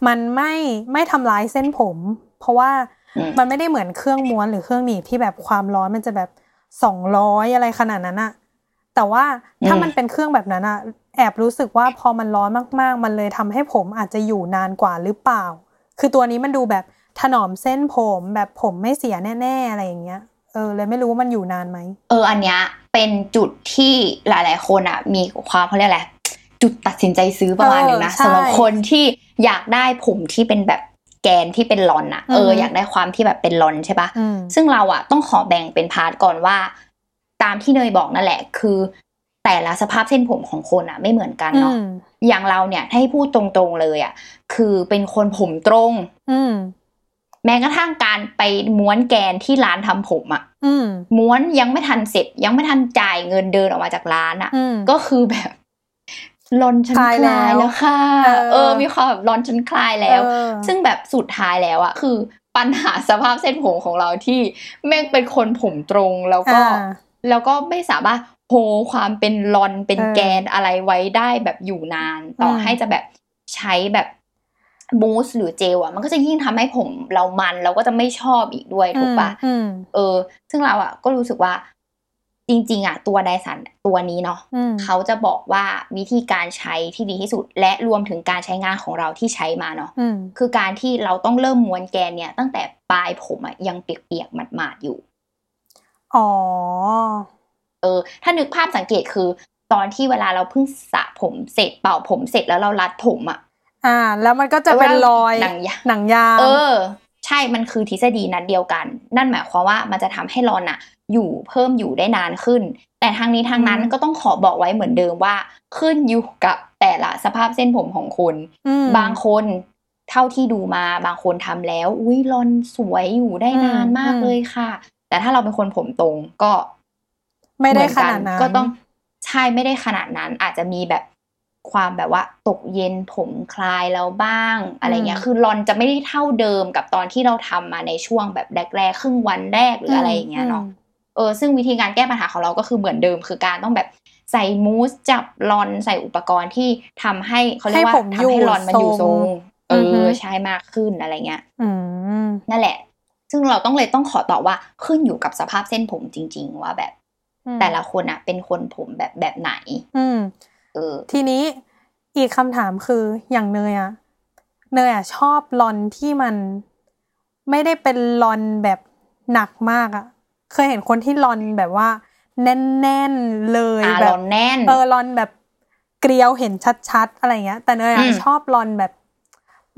มันไม่ไม่ทำร้ายเส้นผม เพราะว่าอืมมันไม่ได้เหมือนเครื่องม้วนหรือเครื่องหนีบที่แบบความร้อนมันจะแบบสองร้อยอะไรขนาดนั้นอะแต่ว่าถ้าอืมมันเป็นเครื่องแบบนั้นอะแอบรู้สึกว่าพอมันร้อนมากๆ มันเลยทำให้ผมอาจจะอยู่นานกว่าหรือเปล่า คือตัวนี้มันดูแบบถนอมเส้นผมแบบผมไม่เสียแน่ๆอะไรอย่างเงี้ย เออเลยไม่รู้ว่ามันอยู่นานไหม เอออันเนี้ยเป็นจุดที่หลาย ๆ คนอะมีความเขาเรียกอะไรจุดตัดสินใจซื้อประมาณหนึงนะเออใช่สำหรับคนที่ อยากได้ผมที่เป็นแบบแกนที่เป็นลอนอะเอออืมอยากได้ความที่แบบเป็นลอนใช่ปะอืมซึ่งเราอะต้องขอแบ่งเป็นพาร์ทก่อนว่า ตามที่เนยบอกนั่นแหละ คือ แต่ละสภาพเส้นผมของคนอะไม่เหมือนกันอืเนาะมอย่างเราเนี่ยถ้าให้พูดตรงๆเลยอะคือเป็นคนผมตรงอืมแม้กระทั่งการไปม้วนแกนที่ร้านทำผมอะอืมม้วนยังไม่ทันเสร็จยังไม่ทันจ่ายเงินเดินออกมาจากร้านอะอืมก็คือแบบ ลอนฉันคคลาลายยแล้วแล้วค่ะเออเออมีความแบบลอนฉันคลายแล้วเออซึ่งแบบสุดท้ายแล้วอะคือปัญหาสภาพเส้นผมของเราที่แม่งเป็นคนผมตรงแล้วก็อ่าแล้วก็ไม่สามารถโฮความเป็นลอนเป็นเออแกนอะไรไว้ได้แบบอยู่นาน ต่ออมให้จะแบบใช้แบบมูสหรือเจลอะมันก็จะยิ่งทำให้ผมเรามันเราก็จะไม่ชอบอีกด้วยถูกปะอืมเออ ซึ่งเราอะก็รู้สึกว่า จริง ๆอะตัวไดสันตัวนี้เนาะอืมเขาจะบอกว่าวิธีการใช้ที่ดีที่สุด และรวมถึงการใช้งานของเราที่ใช้มาเนาะอืมคือการที่เราต้องเริ่มม้วนแกนเนี่ย ตั้งแต่ปลายผมอะยังเปียกๆหมาดๆอยู่ อ๋อ เออ ถ้านึกภาพสังเกตคือ ตอนที่เวลาเราเพิ่งสระผมเสร็จเป่าผมเสร็จแล้วเรารัดผมอะอ่า แล้วมันก็จะเป็นรอยหนังยางหนังยางเออ ใช่มันคือทฤษฎีนั้นเดียวกัน นั่นหมายความว่ามันจะทำให้รอนอะ อยู่เพิ่มอยู่ได้นานขึ้น แต่ทางนี้ทางนั้นอืมก็ต้องขอบอกไว้เหมือนเดิมว่า ขึ้นอยู่กับแต่ละสภาพเส้นผมของคุณอืมบางคนเท่าที่ดูมาบางคนทำแล้ว อุ้ยรอนสวยอยู่ได้นานมากอืมเลยค่ะ แต่ถ้าเราเป็นคนผมตรงก็ ไม่ได้เหขอกันาดนั้นก็ต้องใช่ไม่ได้ขนาดนั้น อาจจะมีแบบความแบบว่า ตกเย็นผมคลายแล้วบ้าง อะไรเงี้ย คือรอนจะไม่ได้เท่าเดิมกับตอนที่เราทำมาในช่วงแบบแรกๆครึ่งวันแรกหรืออะไรอย่างเงี้ยเนาะ เออซึ่งวิธีการแก้ปัญหาของเราก็คือเหมือนเดิม คือการต้องแบบใส่มูสจับรอนใส่อุปกรณ์ที่ทำให้เขาเรียกว่าให้ผมทำให้รอนมันอยู่อยู่ททรรงงเออฮึอใช้มากขึ้นอะไรเงี้ยอืมนั่นแหละ ซึ่งเราต้องเลยต้องขอตอบว่าขึ้นอยู่กับสภาพเส้นผมจริง ๆ ว่าแบบ แต่ละคนอะเป็นคนผมแบบแบบไหน อืมเออ ทีนี้อีกคำถามคืออย่างเนยอะเนยอะชอบลอนที่มันไม่ได้เป็นลอนแบบหนักมากอะ เคยเห็นคนที่ลอนแบบว่า แน่นๆเลยอ่าแบบลอนแน่นเออลอนแบบเกลียวเห็นชัดๆ อะไรเงี้ย แต่เนยอะอืมชอบลอนแบบ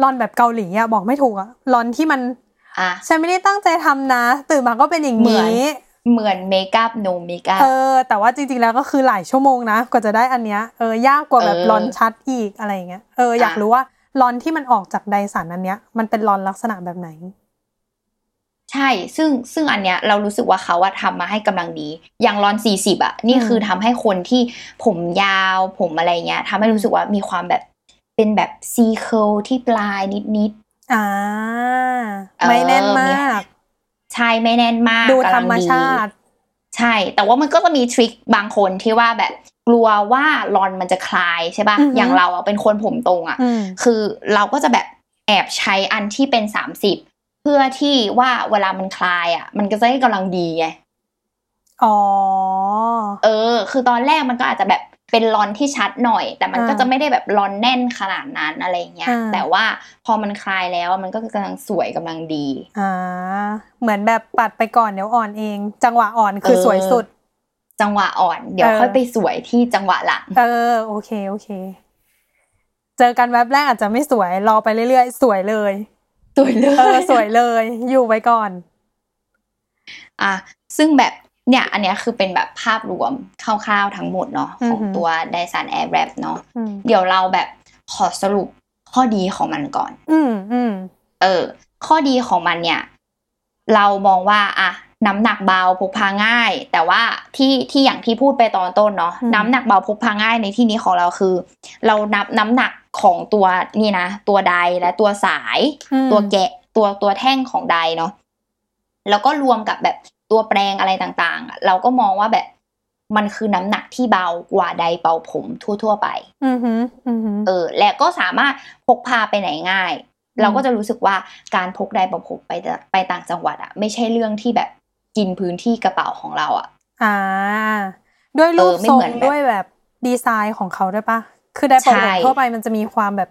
ลอนแบบเกาหลีอะบอกไม่ถูกอะลอนที่มันอะฉันไม่ได้ตั้งใจทำนะ ตื่นมาก็เป็นอย่างเหมือนนี้เหมือน makeup no makeup เออ แต่ว่าจริงๆแล้วก็คือหลายชั่วโมงนะกว่าจะได้อันเนี้ยเออยากกว่าแบบเออลอนชัดอีกอะไรอย่างเงี้ยเอออยากอะรู้ว่าลอนที่มันออกจากไดสันอันเนี้ยมันเป็นลอนลักษณะแบบไหน ใช่ ซึ่งซึ่งอันเนี้ยเรารู้สึกว่าเขาอะทำมาให้กำลังดี อย่างรอนสี่สิบอะนี่อืมคือทำให้คนที่ผมยาวผมอะไรเงี้ยทำให้รู้สึกว่ามีความแบบเป็นแบบซีเคิลที่ปลายนิดอ่าเออไม่แน่นมมีากๆใช่ไม่แน่นมากดูกำธลัรงรมชาติ ใช่ แต่ว่ามันก็จะมีทริคบางคนที่ว่าแบบกลัวว่ารอนมันจะคลายใช่ป่ะอือฮึอย่างเราอะเป็นคนผมตรงอะอืมคือเราก็จะแบบแอบใช้อันที่เป็นสามสิบ เพื่อที่ว่าเวลามันคลายอะ มันก็จะได้กำลังดีไงอ๋อเออ คือตอนแรกมันก็อาจจะแบบเป็นรอนที่ชัดหน่อย แต่มันอ่าก็จะไม่ได้แบบรอนแน่นขนาดนั้นอะไรเงี้ยอ่าแต่ว่าพอมันคลายแล้วมันก็กำลังสวยกำลังดี อ่า เหมือนแบบปัดไปก่อนเดี๋ยวอ่อนเอง จังหวะอ่อนคือเออสวยสุด จังหวะอ่อน เดี๋ยวเออค่อยไปสวยที่จังหวะหลัง เออ โอเค โอเค เจอกันแวบแรกอาจจะไม่สวย รอไปเรื่อยๆ สวยเลย สวยเลเออยสวยเลย อยู่ไว้ก่อน อะซึ่งแบบเนี่ย อันเนี้ยคือเป็นแบบภาพรวมคร่าวๆทั้งหมดเนาะของอือหือตัว Dyson Airwrap เนาะอืมเดี๋ยวเราแบบขอสรุปข้อดีของมันก่อน อืมอืมเออ ข้อดีของมันเนี่ย เรามองว่าอะน้ำหนักเบาพกพาง่าย แต่ว่าที่ที่อย่างที่พูดไปตอนต้นเนาะอืมน้ำหนักเบาพกพาง่ายในที่นี้ของเราคือ เรานับน้ำหนัก ของตัวนี่นะ ตัวใดและตัวสายอืมตัวแกะตัวตัวแท่งของใดเนาะแล้วก็รวมกับแบบตัวแปรงอะไรต่างๆอะเราก็มองว่าแบบมันคือน้ำหนักที่เบากว่าใดเป่าผมทั่ว ๆ ไปอืมฮึอืมฮึเออ และก็สามารถพกพาไปไหนง่าย เราก็จะรู้สึกว่าการพกไดร์เป่าผมไปต่ไปต่างจังหวัดอะไม่ใช่เรื่องที่แบบกินพื้นที่กระเป๋าของเราอะอ่า ด้วยรูปเออไม่ทรงเหมือนแบบด้วยแบบดีไซน์ของเขาด้วยปะ คือไดร์เป่าใช่ผมทั่วไปมันจะมีความแบบ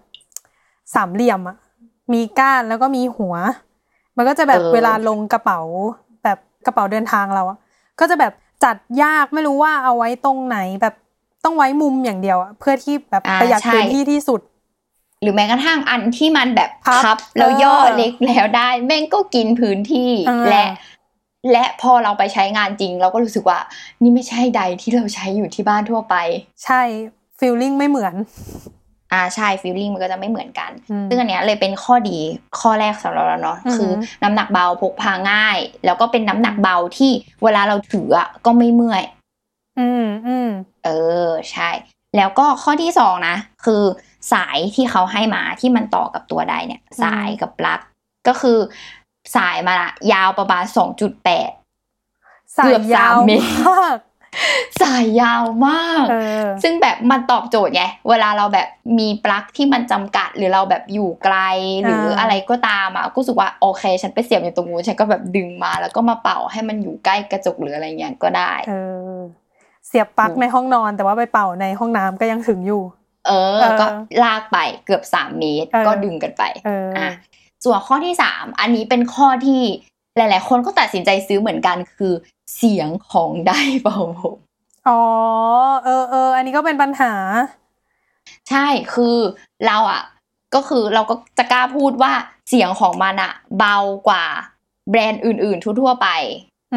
สามเหลี่ยมอะมีก้านแล้วก็มีหัว มันก็จะแบบเวลาลงกระเป๋า แบบกระเป๋าเดินทางเราอะก็จะแบบจัดยากไม่รู้ว่าเอาไว้ตรงไหนแบบต้องไว้มุมอย่างเดียวอะเพื่อที่แบบอ่าประหยัดใช่พื้นที่ที่สุด หรือแม้กระทั่งอันที่มันแบบพับพับแล้วย่อเออเล็กแล้วได้ แม่งก็กินพื้นที่อ่าและและพอเราไปใช้งานจริง เราก็รู้สึกว่า นี่ไม่ใช่ใดที่เราใช้อยู่ที่บ้านทั่วไป ใช่ ฟีลลิ่งไม่เหมือน อ่าใช่ฟีลลิ่งมันก็จะไม่เหมือนกันอืมซึ่งอันเนี้ยเลยเป็นข้อดีข้อแรกสำหรับเราเนาะอือหือคือน้ำหนักเบาพกพาง่าย แล้วก็เป็นน้ำหนักเบาที่เวลาเราถืออะก็ไม่เมื่อย อืมอืมเออใช่ แล้วก็ข้อที่สองนะ คือสายที่เขาให้มาที่มันต่อกับตัวใดเนี่ย สายกับปลั๊กก็คือสายมันอะยาวประมาณสองจุดแปดสาเกืยอบยาวสามเมตรมาก สายยาวมากเออซึ่งแบบมันตอบโจทย์ไง เวลาเราแบบมีปลั๊กที่มันจำกัดหรือเราแบบอยู่ไกลหรืออะไรก็ตามอะก็รู้สึกว่าโอเค ฉันไปเสียบอยู่ตรงนู้นฉันก็แบบดึงมาแล้วก็มาเป่าให้มันอยู่ใกล้กระจกหรืออะไรเงี้ยก็ได้เออเสียบปลั๊กในห้องนอน แต่ว่าไปเป่าในห้องน้ำก็ยังถึงอยู่เออเออ ก็ลากไปเกือบสามเมตรเออก็ดึงกันไปเอออ่อะส่วนข้อที่สามอันนี้เป็นข้อที่หลาย ๆ คนก็ตัดสินใจซื้อเหมือนกันคือ เสียงของไดร์เป่าผมอ๋อ เออเอออันนี้ก็เป็นปัญหา ใช่คือเราอะก็คือเราก็จะกล้าพูดว่าเสียงของมันอะเบากว่าแบรนด์อื่น ๆ ทั่วๆไป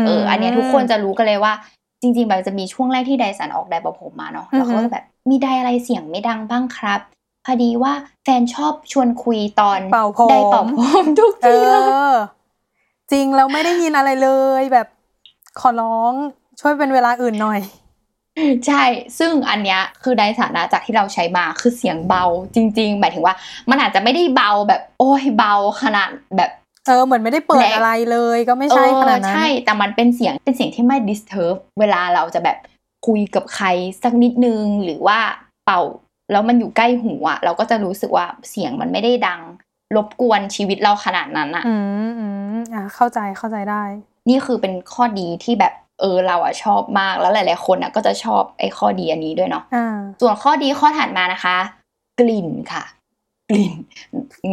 เออ อันเนี้ยทุกคนจะรู้กันเลยว่า จริง ๆ แบบจะมีช่วงแรกที่ไดสันออกไดร์เป่าผมมาเนาะแล้วเขาก็จะแบบมีไดร์อะไรเสียงไม่ดังบ้างครับพอดีว่าแฟนชอบชวนคุยตอนเป่าผมไดร์เป่าผมทุกเอทีเลยอจริงเราไม่ได้ยินอะไรเลยแบบ ขอร้องช่วยเป็นเวลาอื่นหน่อย ใช่ ซึ่งอันเนี้ยคือไดสันนะจากที่เราใช้มาคือเสียงเบาจริง ๆ หมายถึงว่า มันอาจจะไม่ได้เบาแบบ โอ้ยเบาขนาดแบบเออเหมือนไม่ได้เปิดและอะไรเลยก็ไม่ใช่ขนาดนั้นเออใช่แต่มันเป็นเสียงเป็นเสียงที่ไม่ disturb เวลาเราจะแบบคุยกับใครสักนิดนึงหรือว่าเป่าแล้วมันอยู่ใกล้หูอะเราก็จะรู้สึกว่าเสียงมันไม่ได้ดัง รบกวนชีวิตเราขนาดนั้นอะอืมอืมอะเข้าใจเข้าใจได้ นี่คือเป็นข้อดีที่แบบเออเราอะชอบมากแล้วหลาย ๆ คนอะก็จะชอบไอ้ข้อดีอันนี้ด้วยเนาะอ่าส่วนข้อดีข้อถัดมานะคะ กลิ่นค่ะ กลิ่น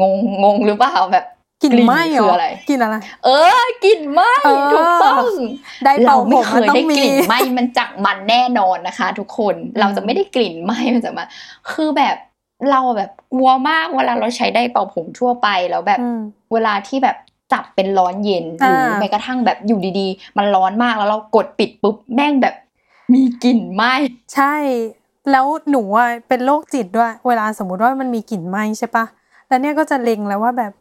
งงงงหรือเปล่าแบบกลิ่นไหม้เหรคือออะไรกลิ่นอะไร เออกลิ่นไหม้เออถูกต้องได้เป่าเราไม่ผมเคมันยต้อได้งมีกลิ่นไหม้มันจากมันแน่นอนนะคะ ทุกคนเราจะไม่ได้กลิ่นไหม้มันจากมันคือแบบเราแบบกลัวมากเวลาเราใช้ได้เป่าผมทั่วไปแล้วแบบอืมเวลาที่แบบ จับเป็นร้อนเย็นหรืออ่าแม้กระทั่งแบบอยู่ดีๆ มันร้อนมากแล้วเรากดปิดปุ๊บแม่งแบบมีกลิ่นไหม้ใช่ แล้วหนูอะเป็นโรคจิตด้วย เวลาสมมุติว่ามันมีกลิ่นไหม้ใช่ปะแล้วเนี่ยก็จะเล็งแล้วว่าแบบ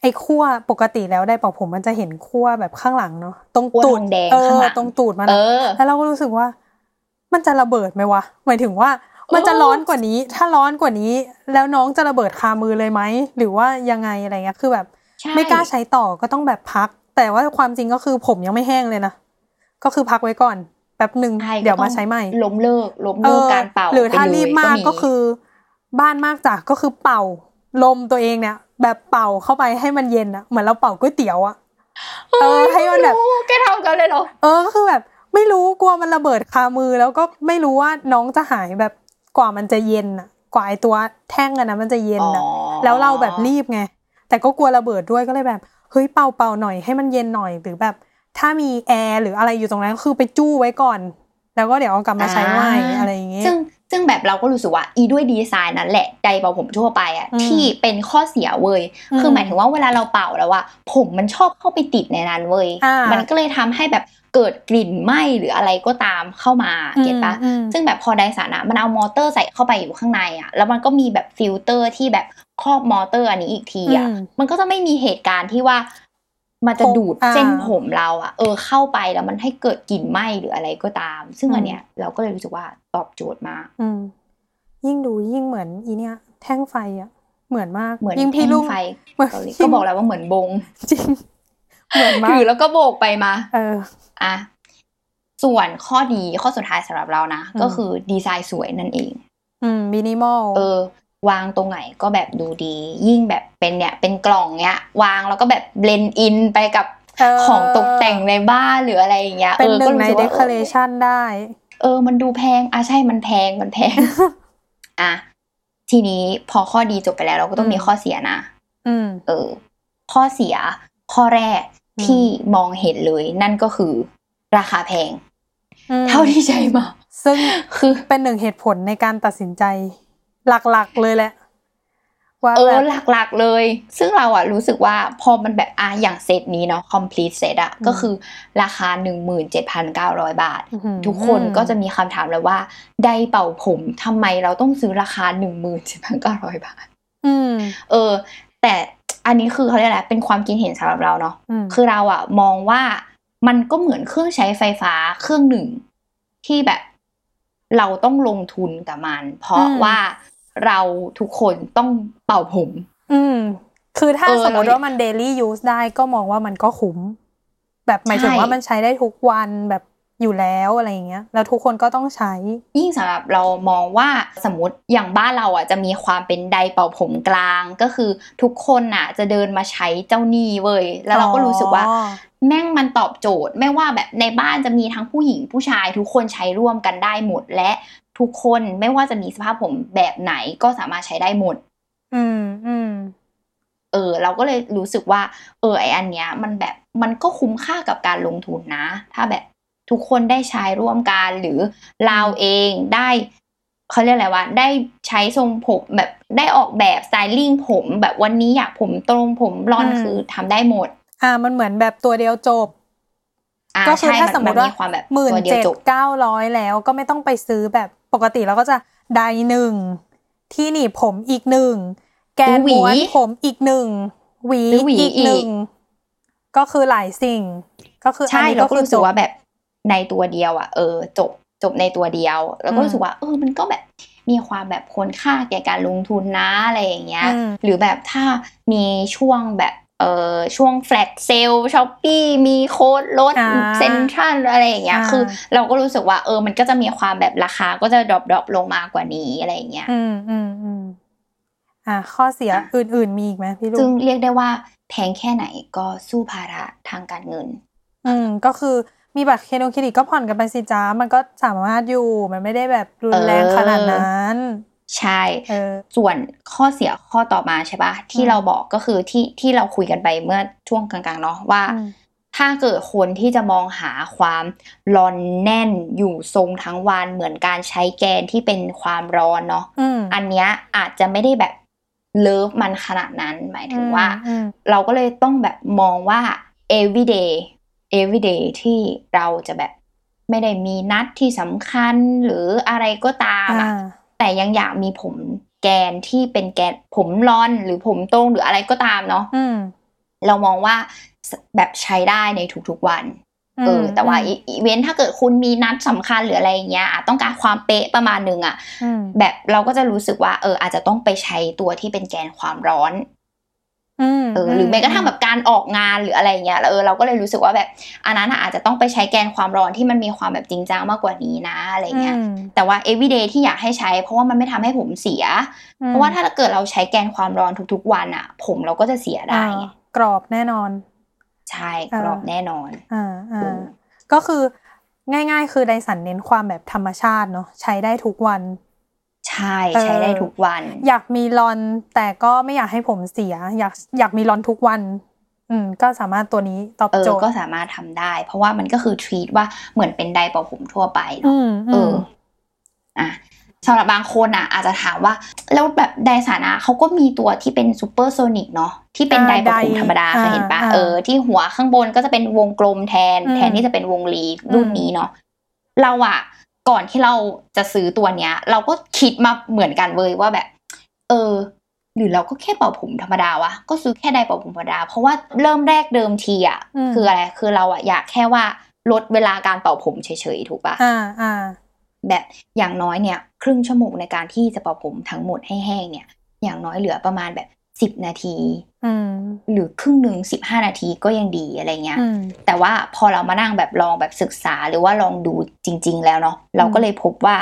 ไอ้ขั้วปกติแล้วได้เป่าผมมันจะเห็นขั้วแบบข้างหลังเนาะตรงขั้วตูทดองแดงเอข้างอหลังตรงตูดมันเออะอแล้วเราก็รู้สึกว่า มันจะระเบิดไหมวะหมายถึงว่ามันจะเออร้อนกว่านี้ ถ้าร้อนกว่านี้ แล้วน้องจะระเบิดคามือเลยไหมหรือว่ายังไงอะไรเงี้ยคือแบบใช่ ไม่กล้าใช้ต่อก็ต้องแบบพัก แต่ว่าความจริงก็คือผมยังไม่แห้งเลยนะก็คือพักไว้ก่อนแป๊บหนึ่งใช่เดี๋ยวก็ต้มาองใช้ใหม่ล้มเลิกล้มเลิกการเป่าหรือถ้าไปเลยรีบมากก็คือ บ้านมากจ้ะก็คือเป่าลมตัวเองเนี่ย แบบเป่าเข้าไปให้มันเย็นอะเหมือนเราเป่าก๋วยเตี๋ยวอะเออให้มันแบบโอ้แกทำกันเลยเหรอเออก็คือแบบ ไม่รู้กลัวมันระเบิดคามือ แล้วก็ไม่รู้ว่าน้องจะหายแบบกว่ามันจะเย็นอะกว่าไอตัวแท่งอะนะมันจะเย็นอะอ๋อแล้วเราแบบรีบไง แต่ก็กลัวระเบิดด้วยก็เลยแบบเฮ้ยเป่าเป่าหน่อยให้มันเย็นหน่อยหรือแบบ ถ้ามีแอร์หรืออะไรอยู่ตรงนั้นคือไปจู้ไว้ก่อน แล้วก็เดี๋ยวเอากลับมาใช้ใหม่อะไรอย่างเงี้ยซึ่งซึ่งแบบเราก็รู้สึกว่าอีด้วยดีไซน์นั้นแหละไดร์เป่าผมทั่วไปอะอืมที่เป็นข้อเสียเว้ยอืมคือหมายถึงว่าเวลาเราเป่าแล้วว่าผมมันชอบเข้าไปติดในนั้นเว้ยอ่ามัมันก็เลยทำให้แบบเกิดกลิ่นไหม้หรืออะไรก็ตามเข้ามาเก็ตปะอืมซึ่งแบบพอไดสารอะมันเอามอเตอร์ใส่เข้าไปอยู่ข้างในอะแล้วมันก็มีแบบฟิลเตอร์ที่แบบ ครอบมอเตอร์อันนี้อีกทีอะอืมมันก็จะไม่มีเหตุการณ์ที่ว่า มันจะผมดูดอ่าเส้นผมเราอะ เออเข้าไปแล้วมันให้เกิดกลิ่นไหม้หรืออะไรก็ตาม ซึ่งอันเนี้ยเราก็เลยรู้สึกว่าตอบโจทย์มากอืมยิ่งดูยิ่งเหมือนอีเนี่ยแท่งไฟอะเหมือนมากเหมือนยิ่งแท่พี่งลุงไฟเหมือนเกาหลีจริก็งบอกแล้วว่าเหมือนบงจริงเหมือนมาถืกอแล้วก็โบกไปมา เอออะส่วนข้อดีข้อสุดท้ายสำหรับเรานะอืมก็คือดีไซน์สวยนั่นเอง อืมมินิมอลเออ วางตรงไหนก็แบบดูดี ยิ่งแบบเป็นเนี่ยเป็นกล่องเนี้ยวางแล้วก็แบบ blend in ไปกับเออของตกแต่งในบ้านหรืออะไรอย่างเงี้ยเป็นออหนึ่ก็งในรู้สึกเดว่าคอเรชันได้ เออ มันดูแพงอะใช่มันแพงมันแพงอะทีนี้พอข้อดีจบไปแล้วเราก็ต้องอืมมีข้อเสียนะอืม เออ ข้อเสีย ข้อแรกอืมที่มองเห็นเลยนั่นก็คือ ราคาแพงอืมเท่าที่ใช้มา ซึ่งคือเป็นหนึ่งเหตุผลในการตัดสินใจ หลักๆเลยแหละว่าเอแบอบหลักๆเลย ซึ่งเราอะรู้สึกว่าพอมันแบบอะอย่างเซตนี้เนาะ complete set อะอืมก็คือราคา 17,900 บาทอื้อหือทุกคนก็จะมีคำถามเลยว่า ได้เป่าผมทำไมเราต้องซื้อราคา 17,900 บาทอืมเออ แต่อันนี้คือเขาเรียกอะไรเป็นความคิดเห็นสำหรับเราเนาะอืมคือเราอะมองว่ามันก็เหมือนเครื่องใช้ไฟฟ้าเครื่องหนึ่งที่แบบเราต้องลงทุนกับมัน เพราะอืมว่า เราทุกคนต้องเป่าผม อืม คือถ้าเออสมมติเราว่ามัน daily use ได้ก็มองว่ามันก็คุ้ม แบบหมายถึงใช่ว่ามันใช้ได้ทุกวันแบบอยู่แล้วอะไรอย่างเงี้ยแล้วทุกคนก็ต้องใช้ ยิ่งสำหรับเรามองว่าสมมติอย่างบ้านเราอะจะมีความเป็นไดร์เป่าผมกลางก็คือทุกคนอะ จะเดินมาใช้เจ้านี่เว้ยแล้วเราก็รู้สึกว่าอ๋อแม่งมันตอบโจทย์ ไม่ว่าแบบในบ้านจะมีทั้งผู้หญิงผู้ชายทุกคนใช้ร่วมกันได้หมด และ ทุกคนไม่ว่าจะมีสภาพผมแบบไหนก็สามารถใช้ได้หมด อืมอืมเออ เราก็เลยรู้สึกว่า เออไออันเนี้ย มันแบบมันก็คุ้มค่ากับการลงทุนนะ ถ้าแบบทุกคนได้ใช้ร่วมกันหรือเราเองได้เขาเรียกอะไรวะได้ใช้ทรงผมแบบได้ออกแบบสไตลิ่งผมแบบวันนี้อยากผมตรงผมบลอนด์อืมคือทำได้หมด อ่า มันเหมือนแบบตัวเดียวจบอ่าก็คือใช่ถ้าสมมติว่าความแบบหมื่นตัวเดียวเจ็ดจบเก้าร้อยแล้วก็ไม่ต้องไปซื้อแบบ ปกติเราก็จะไดหนึ่งที่หนีบผมอีกหนึ่งแกนหวีม้วนผมอีกหนึ่งหวีหรือหวีอีกอีกหนึ่งก็คือหลายสิ่ง ก็คืออันใช่นี้เราก็ก็คือรู้สึกบว่าจบแบบในตัวเดียวอะเออ จบจบในตัวเดียว แล้วก็อืมรู้สึกว่า เออ มันก็แบบมีความแบบคุ้มค่าแก่การลงทุนนะอะไรอย่างเงี้ยอืมหรือแบบถ้ามีช่วงแบบเออ ช่วง flash sale Shopee มีโค้ดลดอ่าเซ็นทรัลอะไรอย่างเงี้ยอ่าคือ เราก็รู้สึกว่าเออมันก็จะมีความแบบราคาก็จะ drop drop ลงมากว่านี้อะไรอย่างเงี้ยอืมอืมอืมอ่าข้อเสียอื่น ๆ มีอีกไหมพี่ลุซึ่งงเรียกได้ว่าแพงแค่ไหนก็สู้ภาระทางการเงิน อืมก็คือมีบัตรเครดิตเครดิตก็ผ่อนกันไปสิจ้ามันก็สามารถอยู่มันไม่ได้แบบรุนแรงเออขนาดนั้น ใช่เออส่วนข้อเสียข้อต่อมาใช่ปะที่อืมเราบอกก็คือที่ที่เราคุยกันไปเมื่อช่วงกลางๆเนาะว่าอืมถ้าเกิดคนที่จะมองหาความร้อนแน่นอยู่ทรงทั้งวันเหมือนการใช้แกนที่เป็นความร้อนเนาะอืมอันเนี้ยอาจจะไม่ได้แบบเลิฟมันขนาดนั้นหมายถึงว่าอืมเราก็เลยต้องแบบมองว่า everyday everyday ที่เราจะแบบไม่ได้มีนัดที่สำคัญหรืออะไรก็ตามอ่าอะ แต่ยังอยากมีผมแกนที่เป็นแกนผมร้อนหรือผมตรงหรืออะไรก็ตามเนาะอืมเรามองว่าแบบใช้ได้ในทุกๆวันเออแต่ว่าอีอีเวนต์ถ้าเกิดคุณมีนัดสำคัญหรืออะไรอย่างเงี้ยอะต้องการความเป๊ะประมาณหนึ่งอะอืมแบบเราก็จะรู้สึกว่าเอออาจจะต้องไปใช้ตัวที่เป็นแกนความร้อนอืม เออหรือแม้กระทั่งแบบการออกงานหรืออะไรเงี้ยเออเราก็เลยรู้สึกว่าแบบอันนั้นอะอาจจะต้องไปใช้แกนความร้อนที่มันมีความแบบจริงจังมากกว่านี้นะอะไรเงี้ยอืมแต่ว่า everyday ที่อยากให้ใช้ เพราะว่ามันไม่ทำให้ผมเสียอืมเพราะว่าถ้าเกิดเราใช้แกนความร้อนทุกๆ วันอะผมเราก็จะเสียได้ไงอ่ากรอบแน่นอน ใช่กรอบแน่นอนอ่าอ่าอืมก็คือง่าย ๆ คือ Dyson เน้นความแบบธรรมชาติเนาะใช้ได้ทุกวัน ใช่ใช้ได้ทุกวัน อยากมีลอนแต่ก็ไม่อยากให้ผมเสีย อยากอยากมีลอนทุกวันอืมก็สามารถตัวนี้ตอบเออโจทย์ก็สามารถทำได้ เพราะว่ามันก็คือ treat ว่าเหมือนเป็นไดร์เป่าผมทั่วไปเนอะอืมเออือมอะสำหรับบางคนอะ อาจจะถามว่าแล้วแบบ Dyson อะเขาก็มีตัวที่เป็น Supersonic เนาะที่เป็นอ่าไดประคุมไดธรรมดาอ่าเคยเห็นปะอ่าเออที่หัวข้างบนก็จะเป็นวงกลมแทนอืมแทนที่จะเป็นวงรีรุ่นนี้เนาะเราอะ ก่อนที่เราจะซื้อตัวเนี้ย เราก็คิดมาเหมือนกันเว้ยว่าแบบ เออ หรือเราก็แค่เป่าผมธรรมดาวะก็ซื้อแค่ไดร์เป่าผมธรรมดา เพราะว่าเริ่มแรกเดิมทีอะอืมคืออะไรคือเราอะอยากแค่ว่าลดเวลาการเป่าผมเฉยๆถูกปะอ่าอ่าแบบอย่างน้อยเนี่ย ครึ่งชั่วโมงในการที่จะเป่าผมทั้งหมดให้แห้งเนี่ย อย่างน้อยเหลือประมาณแบบ สิบนาทีอืมหรือครึ่งหนึ่งสิบห้านาทีก็ยังดีอะไรเงี้ยอืมแต่ว่าพอเรามานั่งแบบลองแบบศึกษาหรือว่าลองดูจริง ๆ แล้วเนาะเราก็เลยพบว่า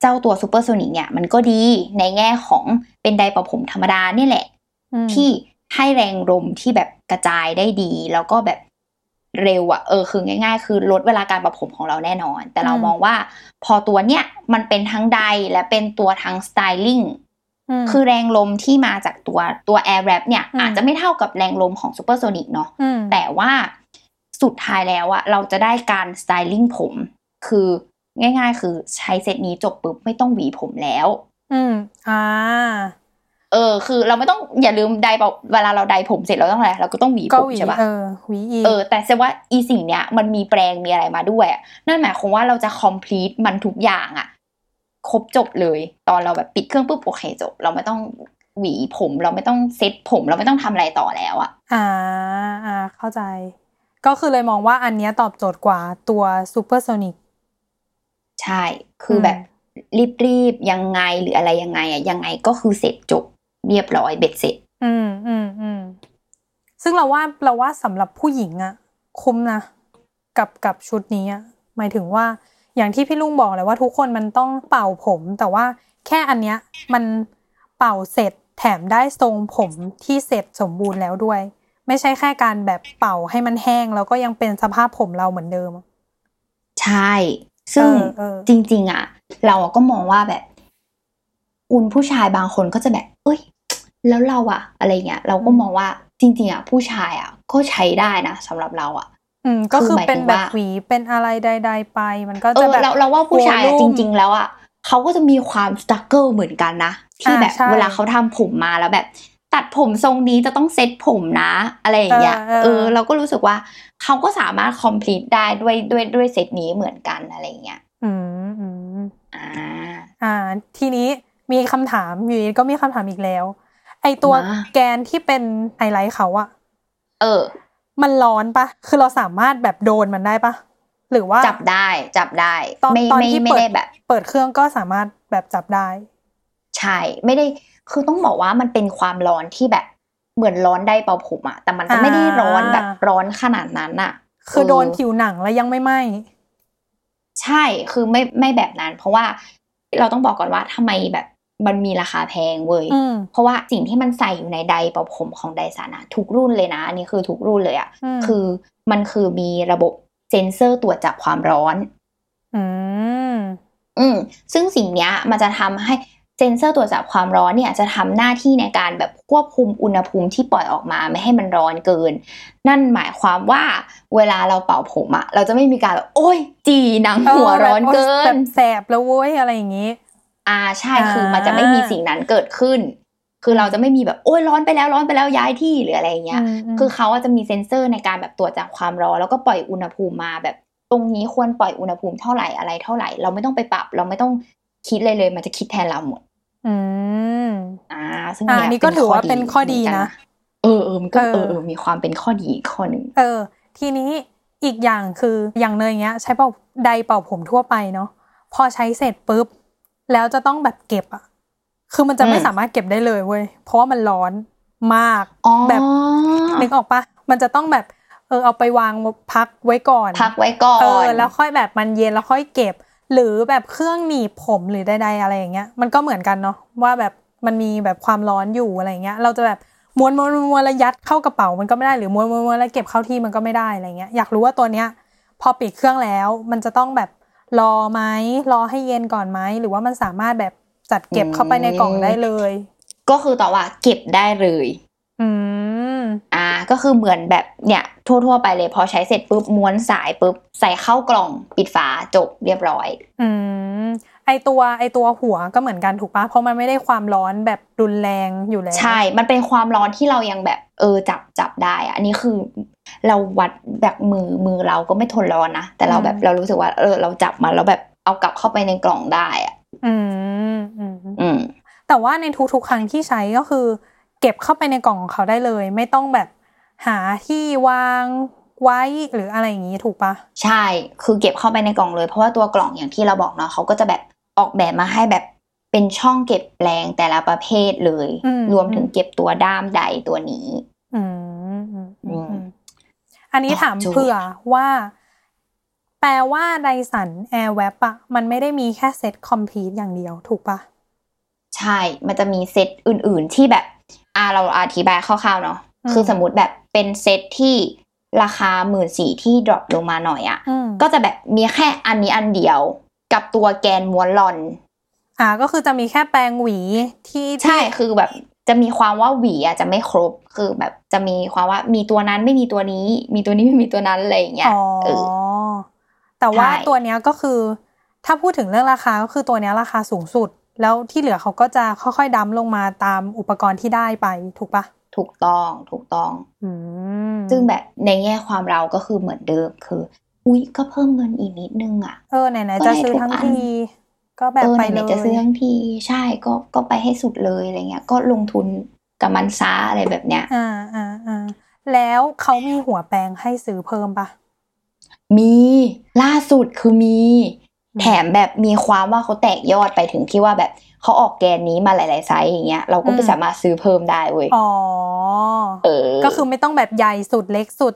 เจ้าตัว Supersonic เนี่ยมันก็ดีในแง่ของเป็นไดร์เป่าผมธรรมดาเนี่ยแหละอืมที่ให้แรงลมที่แบบกระจายได้ดี แล้วก็แบบเร็วอะเออคือง่าย ๆ คือลดเวลาการเป่าผมของเราแน่นอน แต่เราอืมมองว่าพอตัวเนี้ยมันเป็นทั้งไดร์และเป็นตัวทั้ง styling อืม คือแรงลมที่มาจากตัวตัว Air Wrap เนี่ยอืมอาจจะไม่เท่ากับแรงลมของ Supersonic เนาะอืมแต่ว่าสุดท้ายแล้วอะเราจะได้การสไตลิ่งผม คือง่าย ๆ คือใช้เซตนี้จบปุ๊บไม่ต้องหวีผมแล้ว อืมอ่าเออคือเราไม่ต้องอย่าลืมไดร์เป่าเวลาเราไดร์ผมเสร็จเราต้องอะไรเราก็ต้องหวีก็ผมหวีใช่ปะเออหวีอีกเออแต่เซว่าอีสิ่งเนี้ยมันมีแปลงมีอะไรมาด้วยอะนั่นหมายความว่าเราจะ complete มันทุกอย่างอะ ครบจบเลย ตอนเราแบบปิดเครื่องปุ๊บโอเคจบ เราไม่ต้องหวีผมเราไม่ต้องเซ็ตผมเราไม่ต้องทำอะไรต่อแล้วอะอ่าอ่าเข้าใจ ก็คือเลยมองว่าอันเนี้ยตอบโจทย์กว่าตัว Supersonic ใช่ คือแบบรีบๆ ยังไงหรืออะไรยังไงอะยังไงก็คือเสร็จจบเรียบร้อยเบ็ดเสร็จ อืมอืมอืมซึ่งเราว่าเราว่าสำหรับผู้หญิงอะคุ้มนะ กับกับชุดนี้อะหมายถึงว่า อย่างที่พี่ลุงบอกเลยว่าทุกคนมันต้องเป่าผม แต่ว่าแค่อันเนี้ยมันเป่าเสร็จแถมได้ทรงผมที่เสร็จสมบูรณ์แล้วด้วย ไม่ใช่แค่การแบบเป่าให้มันแห้ง แล้วก็ยังเป็นสภาพผมเราเหมือนเดิม ใช่ ซึ่งเออเออจริง ๆ อะ เราก็มองว่าแบบ อุ่นผู้ชายบางคนก็จะแบบ เอ้ย แล้วเราอะอะไรเงี้ยเราก็มองว่าจริง ๆอะผู้ชายอะก็ใช้ได้นะสำหรับเราอะ อืมก็คือคือหมายถึงเป็นแบบว่าหวีเป็นอะไรใด ๆ ไป มันก็จะแบบเราเราว่าผู้ชายอะโวจริง ๆ แล้วอะเขาก็จะมีความ struggle เหมือนกันนะที่อ่าแบบใช่เวลาเขาทำผมมาแล้วแบบ ตัดผมทรงนี้จะต้องเซ็ตผมนะ อะไรอย่างเงี้ยเออเออเออ เราก็รู้สึกว่าเขาก็สามารถ complete ได้ด้วยด้วยด้วยเซตนี้เหมือนกันอะไรอย่างเงี้ยอืมอืมอ่าอ่า ทีนี้มีคำถามอยู่ดีก็มีคำถามอีกแล้ว ไอตัวมาแกนที่เป็นไฮไลท์เขาอะเออ มันร้อนปะคือเราสามารถแบบโดนมันได้ปะหรือว่าจับได้จับได้ตอนไม่ตอนไม่ที่ไม่เปิดได้แบบ เปิดเครื่องก็สามารถแบบจับได้ ใช่ไม่ได้คือต้องบอกว่ามันเป็นความร้อนที่แบบเหมือนร้อนได้เป่าผมอะแต่มันจะไม่ได้ร้อนแบบอ่าร้อนขนาดนั้นอะคือโดนเผิวหนังแล้วยังไม่ไหมใช่คือไม่ไม่แบบนั้น เพราะว่าเราต้องบอกก่อนว่าทำไมแบบ มันมีราคาแพงเว้ยอืมเพราะว่าสิ่งที่มันใส่อยู่ในไดร์เป่าผมของ Dyson อะทุกรุ่นเลยนะอันนี้คือทุกรุ่นเลยอะอืมคือมันคือมีระบบเซ็นเซอร์ตรวจจับความร้อน อืมอืมซึ่งสิ่งเนี้ยมันจะทำให้เซ็นเซอร์ตรวจจับความร้อนเนี่ยจะทำหน้าที่ในการแบบควบคุมอุณหภูมิที่ปล่อยออกมาไม่ให้มันร้อนเกิน นั่นหมายความว่าเวลาเราเป่าผมอะเราจะไม่มีการแบบโอ้ยจีหนังหัวร้อนเกิแบนบแสบแล้วเว้ยอะไรอย่างงี้ อ่าใช่อ่าคือมันจะไม่มีสิ่งนั้นเกิดขึ้น คือเราจะไม่มีแบบโอ้ยร้อนไปแล้วร้อนไปแล้วย้ายที่หรืออะไรอย่างเงี้ยมมคือเขาอะจะมีเซ็นเซอร์ในการแบบตรวจจับความร้อนแล้วก็ปล่อยอุณหภูมิมาแบบตรงนี้ควรปล่อยอุณหภูมิเท่าไหร่อะไรเท่าไหร่ เราไม่ต้องไปปรับ เราไม่ต้องคิดเลยเลย มันจะคิดแทนเราหมด อืมอ่า ซึ่งอ่าเยนี่ก็ถือว่าเป็นข้อดีนะเหมือกัเออเออมันก็เออเออเออมีความเป็นข้อดีอีกข้อหนึ่งเออ ทีนี้อีกอย่างคืออย่างเนยเงี้ย ใช้เป่าไดร์เป่าผมทั่วไปเนาะพอใช้เสร็จปุ๊บ แล้วจะต้องแบบเก็บอะคือมันจะไม่สามารถเก็บได้เลยเว้ย เพราะว่ามันร้อนมากอ๋อแบบนึกออกปะมันจะต้องแบบเออเอาไปวางพักไว้ก่อน พักไว้ก่อนเออแล้วค่อยแบบมันเย็นแล้วค่อยเก็บ หรือแบบเครื่องหนีบผมหรือใดๆอะไรอย่างเงี้ย มันก็เหมือนกันเนาะว่าแบบมันมีแบบความร้อนอยู่อะไรเงี้ย เราจะแบบม้วนม้วนม้วนม้วนแล้วยัดเข้ากระเป๋ามันก็ไม่ได้หรือม้วนม้วนม้วนแล้วเก็บเข้าที่มันก็ไม่ได้อะไรเงี้ยอยากรู้ว่าตัวเนี้ย พอปิดเครื่องแล้ว มันจะต้องแบบ รอไหมรอให้เย็นก่อนไหมหรือว่ามันสามารถแบบจัดเก็บเข้าไปในกล่องได้เลย ก็คือต่อว่าเก็บได้เลย อืมอ่า ก็คือเหมือนแบบเนี่ยทั่วๆไปเลยพอใช้เสร็จปุ๊บม้วนสายปุ๊บใส่เข้ากล่องปิดฝาจบเรียบร้อย อืม ไอตัวไอตัวหัวก็เหมือนกันถูกปะเพราะมันไม่ได้ความร้อนแบบรุนแรงอยู่แล้วใช่ มันเป็นความร้อนที่เรายังแบบเออจับจับได้อะอันนี้คือ เราวัดแบบมือมือเราก็ไม่ทนร้อนนะแต่เราแบบเรารู้สึกว่า เออ เราจับมันแล้วแบบเอากลับเข้าไปในกล่องได้อะอืมอืมอืมแต่ว่าในทุกๆครั้งที่ใช้ก็คือ เก็บเข้าไปในกล่องของเขาได้เลย ไม่ต้องแบบหาที่วางไว้หรืออะไรอย่างนี้ถูกปะใช่คือเก็บเข้าไปในกล่องเลยเพราะว่าตัวกล่องอย่างที่เราบอกเนาะเขาก็จะแบบ ออกแบบมาให้แบบเป็นช่องเก็บแปลงแต่ละประเภทเลย รวมถึงเก็บตัวด้ามใดตัวนี้อืมอืมอืมอืมอันนี้ถามตอบโจทย์เผื่อว่า แปลว่าไดสันแอร์แวบอะมันไม่ได้มีแค่เซตคอมพลีทอย่างเดียวถูกปะใช่ มันจะมีเซตอื่น ๆ ที่แบบอ่าเราอธิบายคร่าวๆเนาะคือสมมติแบบเป็นเซตที่ราคาหมื่นสี่ที่ดรอปลงมาหน่อยอะ่ะอืมก็จะแบบมีแค่อันนี้อันเดียว กับตัวแกนม้วนลอน อ่าก็คือจะมีแค่แปรงหวีที่ใช่ที่คือแบบจะมีความว่าหวีอะจะไม่ครบคือแบบจะมีความว่ามีตัวนั้นไม่มีตัวนี้ มีตัวนี้ไม่มีตัวนั้นอะไรอย่างเงี้ยอ๋อเออแต่ว่าใช่ตัวเนี้ยก็คือ ถ้าพูดถึงเรื่องราคาก็คือตัวเนี้ยราคาสูงสุด แล้วที่เหลือเขาก็จะค่อยๆดั้มลงมาตามอุปกรณ์ที่ได้ไปถูกปะถูกต้องถูกต้อง อืมซึ่งแบบในแง่ความเราก็คือเหมือนเดิมคือ อุ๊ยก็เพิ่มเงินอีกนิดนึงอะเออไหนก็ๆจะได้ซื้อทุกทั้งอันทีก็แบบเออไปไหเลนยๆจะซื้อทั้งทีใช่ก็ก็ไปให้สุดเลยอะไรเงี้ย ก็ลงทุนกับมันซาอะไรแบบเนี้ยอ่าอ่าอ่าแล้วเขามีหัวแปรงให้ซื้อเพิ่มปะมีล่าสุดคือมีอืมแถมแบบมีความว่าเขาแตกยอดไปถึงที่ว่าแบบเขาออกแกนนี้มาหลายๆไซส์อย่างเงี้ยเราก็ไปสามารถซื้อเพิ่มได้เว้ยอ๋อเออ ก็คือไม่ต้องแบบใหญ่สุดเล็กสุด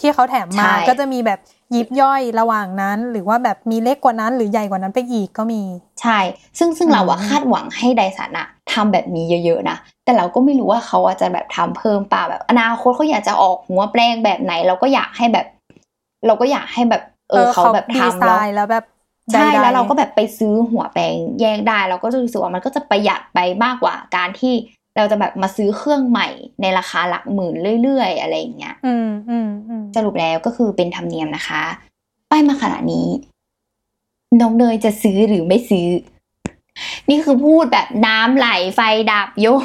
ที่เขาแถมมาใช่ก็จะมีแบบยิบย่อยระหว่างนั้น หรือว่าแบบมีเล็กกว่านั้น หรือใหญ่กว่านั้นไปอีกก็มี ใช่ ซึ่งซึ่งอืมเราอะคาดหวังให้ไดสันอะทำแบบนี้เยอะๆนะ แต่เราก็ไม่รู้ว่าเขาอะจะแบบทำเพิ่มป่าแบบ อนาคตเขาอยากจะออกหัวแปลงแบบไหน เราก็อยากให้แบบ เราก็อยากให้แบบ เออเขาแบบดีทำไซแล้วน์แล้วแบบใช่ใดๆแล้วเราก็แบบไปซื้อหัวแปลงแยกได้ เราก็จะรู้สึกว่ามันก็จะประหยัดไปมากกว่าการที่ เราจะแบบมาซื้อเครื่องใหม่ในราคาหลักหมื่นเรื่อยๆ อะไรอย่างเงี้ยอืมอืมอืมสรุปแล้วก็คือเป็นธรรมเนียมนะคะ ป้ายมาขนาดนี้น้องเนยจะซื้อหรือไม่ซื้อ นี่คือพูดแบบน้ำไหลไฟดับโยง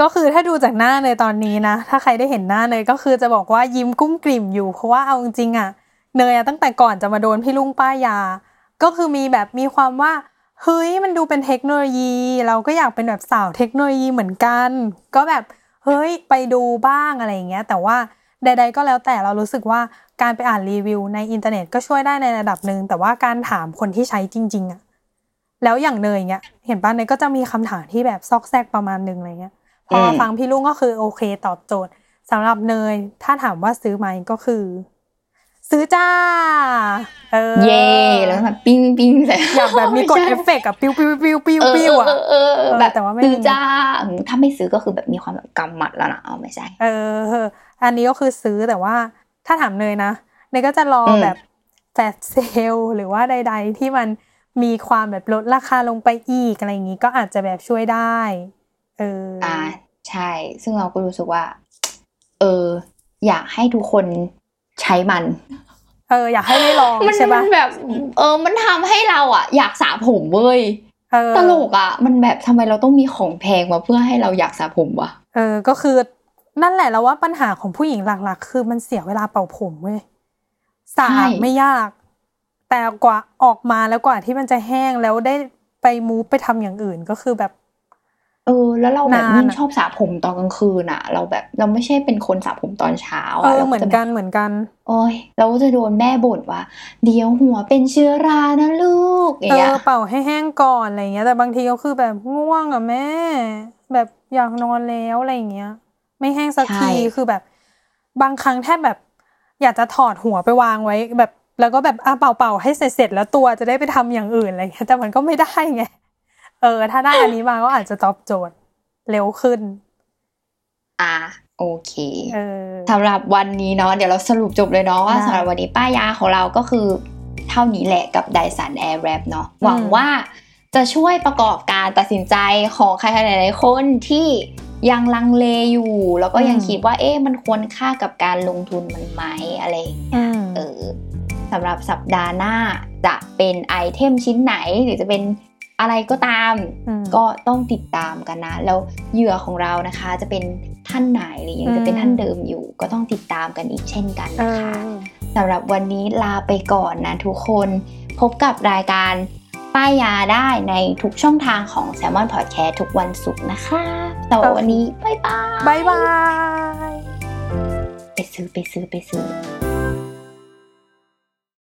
ก็คือถ้าดูจากหน้าเนยตอนนี้นะ ถ้าใครได้เห็นหน้าเนยก็คือจะบอกว่ายิ้มกุ้มกลิ่มอยู่ เพราะว่าเอาจริงๆอะเนยอะตั้งแต่ก่อนจะมาโดนพี่ลุงป้ายยา ก็คือมีแบบมีความว่า เฮ้ยมันดูเป็นเทคโนโลยี เราก็อยากเป็นแบบสาวเทคโนโลยีเหมือนกัน ก็แบบเฮ้ยไปดูบ้างอะไรอย่างเงี้ย แต่ว่าใด ๆ ก็แล้วแต่เรารู้สึกว่าการไปอ่านรีวิวในอินเทอร์เน็ตก็ช่วยได้ในระดับหนึ่งแต่ว่าการถามคนที่ใช้จริง ๆอะแล้วอย่างเนยเงี้ย เห็นป่ะเนยก็จะมีคำถามที่แบบซอกแซกประมาณหนึ่งอะไรเงี้ย พอฟังพี่ลุงก็คือโอเคตอบโจทย์สำหรับเนย ถ้าถามว่าซื้อไหมก็คือ ซื้อจ้าเออเย่แล้วแบบปิ้งปิ้งใส่อยากแบบมีกดใส่เอฟเฟกต์กับปิ้วปิ้วปิ้วปิ้วเออปิ้วอะเออเออเออแบบแต่ว่าไม่ซื้อมีจ้าอืมถ้าไม่ซื้อก็คือแบบมีความแบบกำหมัดแล้วนะเอาไม่ใช่เออ อันนี้ก็คือซื้อแต่ว่าถ้าถามเนยนะเนยก็จะรออมแบบ flash sale หรือว่าใด ๆ ที่มันมีความแบบลดราคาลงไปอีกอะไรอย่างนี้ก็อาจจะแบบช่วยได้ เออออ่าใช่ ซึ่งเราก็รู้สึกว่า เออ อยากให้ทุกคน ใช้มัน เออ อยากให้ได้ลองมันใช่มัปะนแบบ เออ มันทำให้เราอะ อยากสระผมเว้ยเออตลกอะ มันแบบทำไมเราต้องมีของแพงมาเพื่อให้เราอยากสระผมวะเออ ก็คือนั่นแหละแล้วว่าปัญหาของผู้หญิงหลัก ๆ คือมันเสียเวลาเป่าผมเว้ยสระใช่ไม่ยาก แต่กว่าออกมาแล้วกว่าที่มันจะแห้งแล้วได้ไปมูฟไปทำอย่างอื่นก็คือแบบ เออ แล้วเราแบบนานยิ่งอะชอบสระผมตอนกลางคืนอะ เราแบบเราไม่ใช่เป็นคนสระผมตอนเช้าเออะอราเหมือนจะแบบกันเหมือนกัน โอ้ยเราก็จะโดนแม่บ่นว่า เดี๋ยวหัวเป็นเชื้อรานะลูกอย่างเอเงี้ยอเป่าให้แห้งก่อนอะไรเงี้ย แต่บางทีก็คือแบบง่วงอะแม่ แบบอยากนอนแล้วอะไรอย่างเงี้ย ไม่แห้งสักทีคือแบบ บางครั้งแทบแบบ อยากจะถอดหัวไปวางไว้แบบ แล้วก็แบบอะเป่าเป่าๆให้เสร็จเสร็จแล้วตัวจะได้ไปทำอย่างอื่นอะไรเงี้ยแต่มันก็ไม่ได้ไง เออ ถ้าได้อันนี้มาก็อาจจะตอบโจทย์เร็วขึ้น อะโอเคเออสำหรับวันนี้เนาะเดี๋ยวเราสรุปจบเลยเนาะว่าได้สำหรับวันนี้ป้ายาของเราก็คือเท่านี้แหละกับ Dyson Airwrap เนาะหวังว่าจะช่วยประกอบการตัดสินใจของใครๆหลายๆคนที่ยังลังเลอยู่ แล้วก็ยังอืมคิดว่าเอ๊ะมันควรค่ากับการลงทุนมันไหมอะไรอย่างเงี้ยอืมเออสำหรับสัปดาห์หน้าจะเป็นไอเทมชิ้นไหน หรือจะเป็น อะไรก็ตามอืมก็ต้องติดตามกันนะ แล้วเหยื่อของเรานะคะจะเป็นท่านไหนหรือยังจะเป็นอืมท่านเดิมอยู่ ก็ต้องติดตามกันอีกเช่นกันเอนะคะอสำหรับวันนี้ลาไปก่อนนะทุกคนพบกับรายการป้ายยาได้ในทุกช่องทางของ Salmon Podcast ทุกวันศุกร์นะคะสำหรับวันนี้บ๊ายบายบายบายไปซื้อไปซื้อไปซื้อ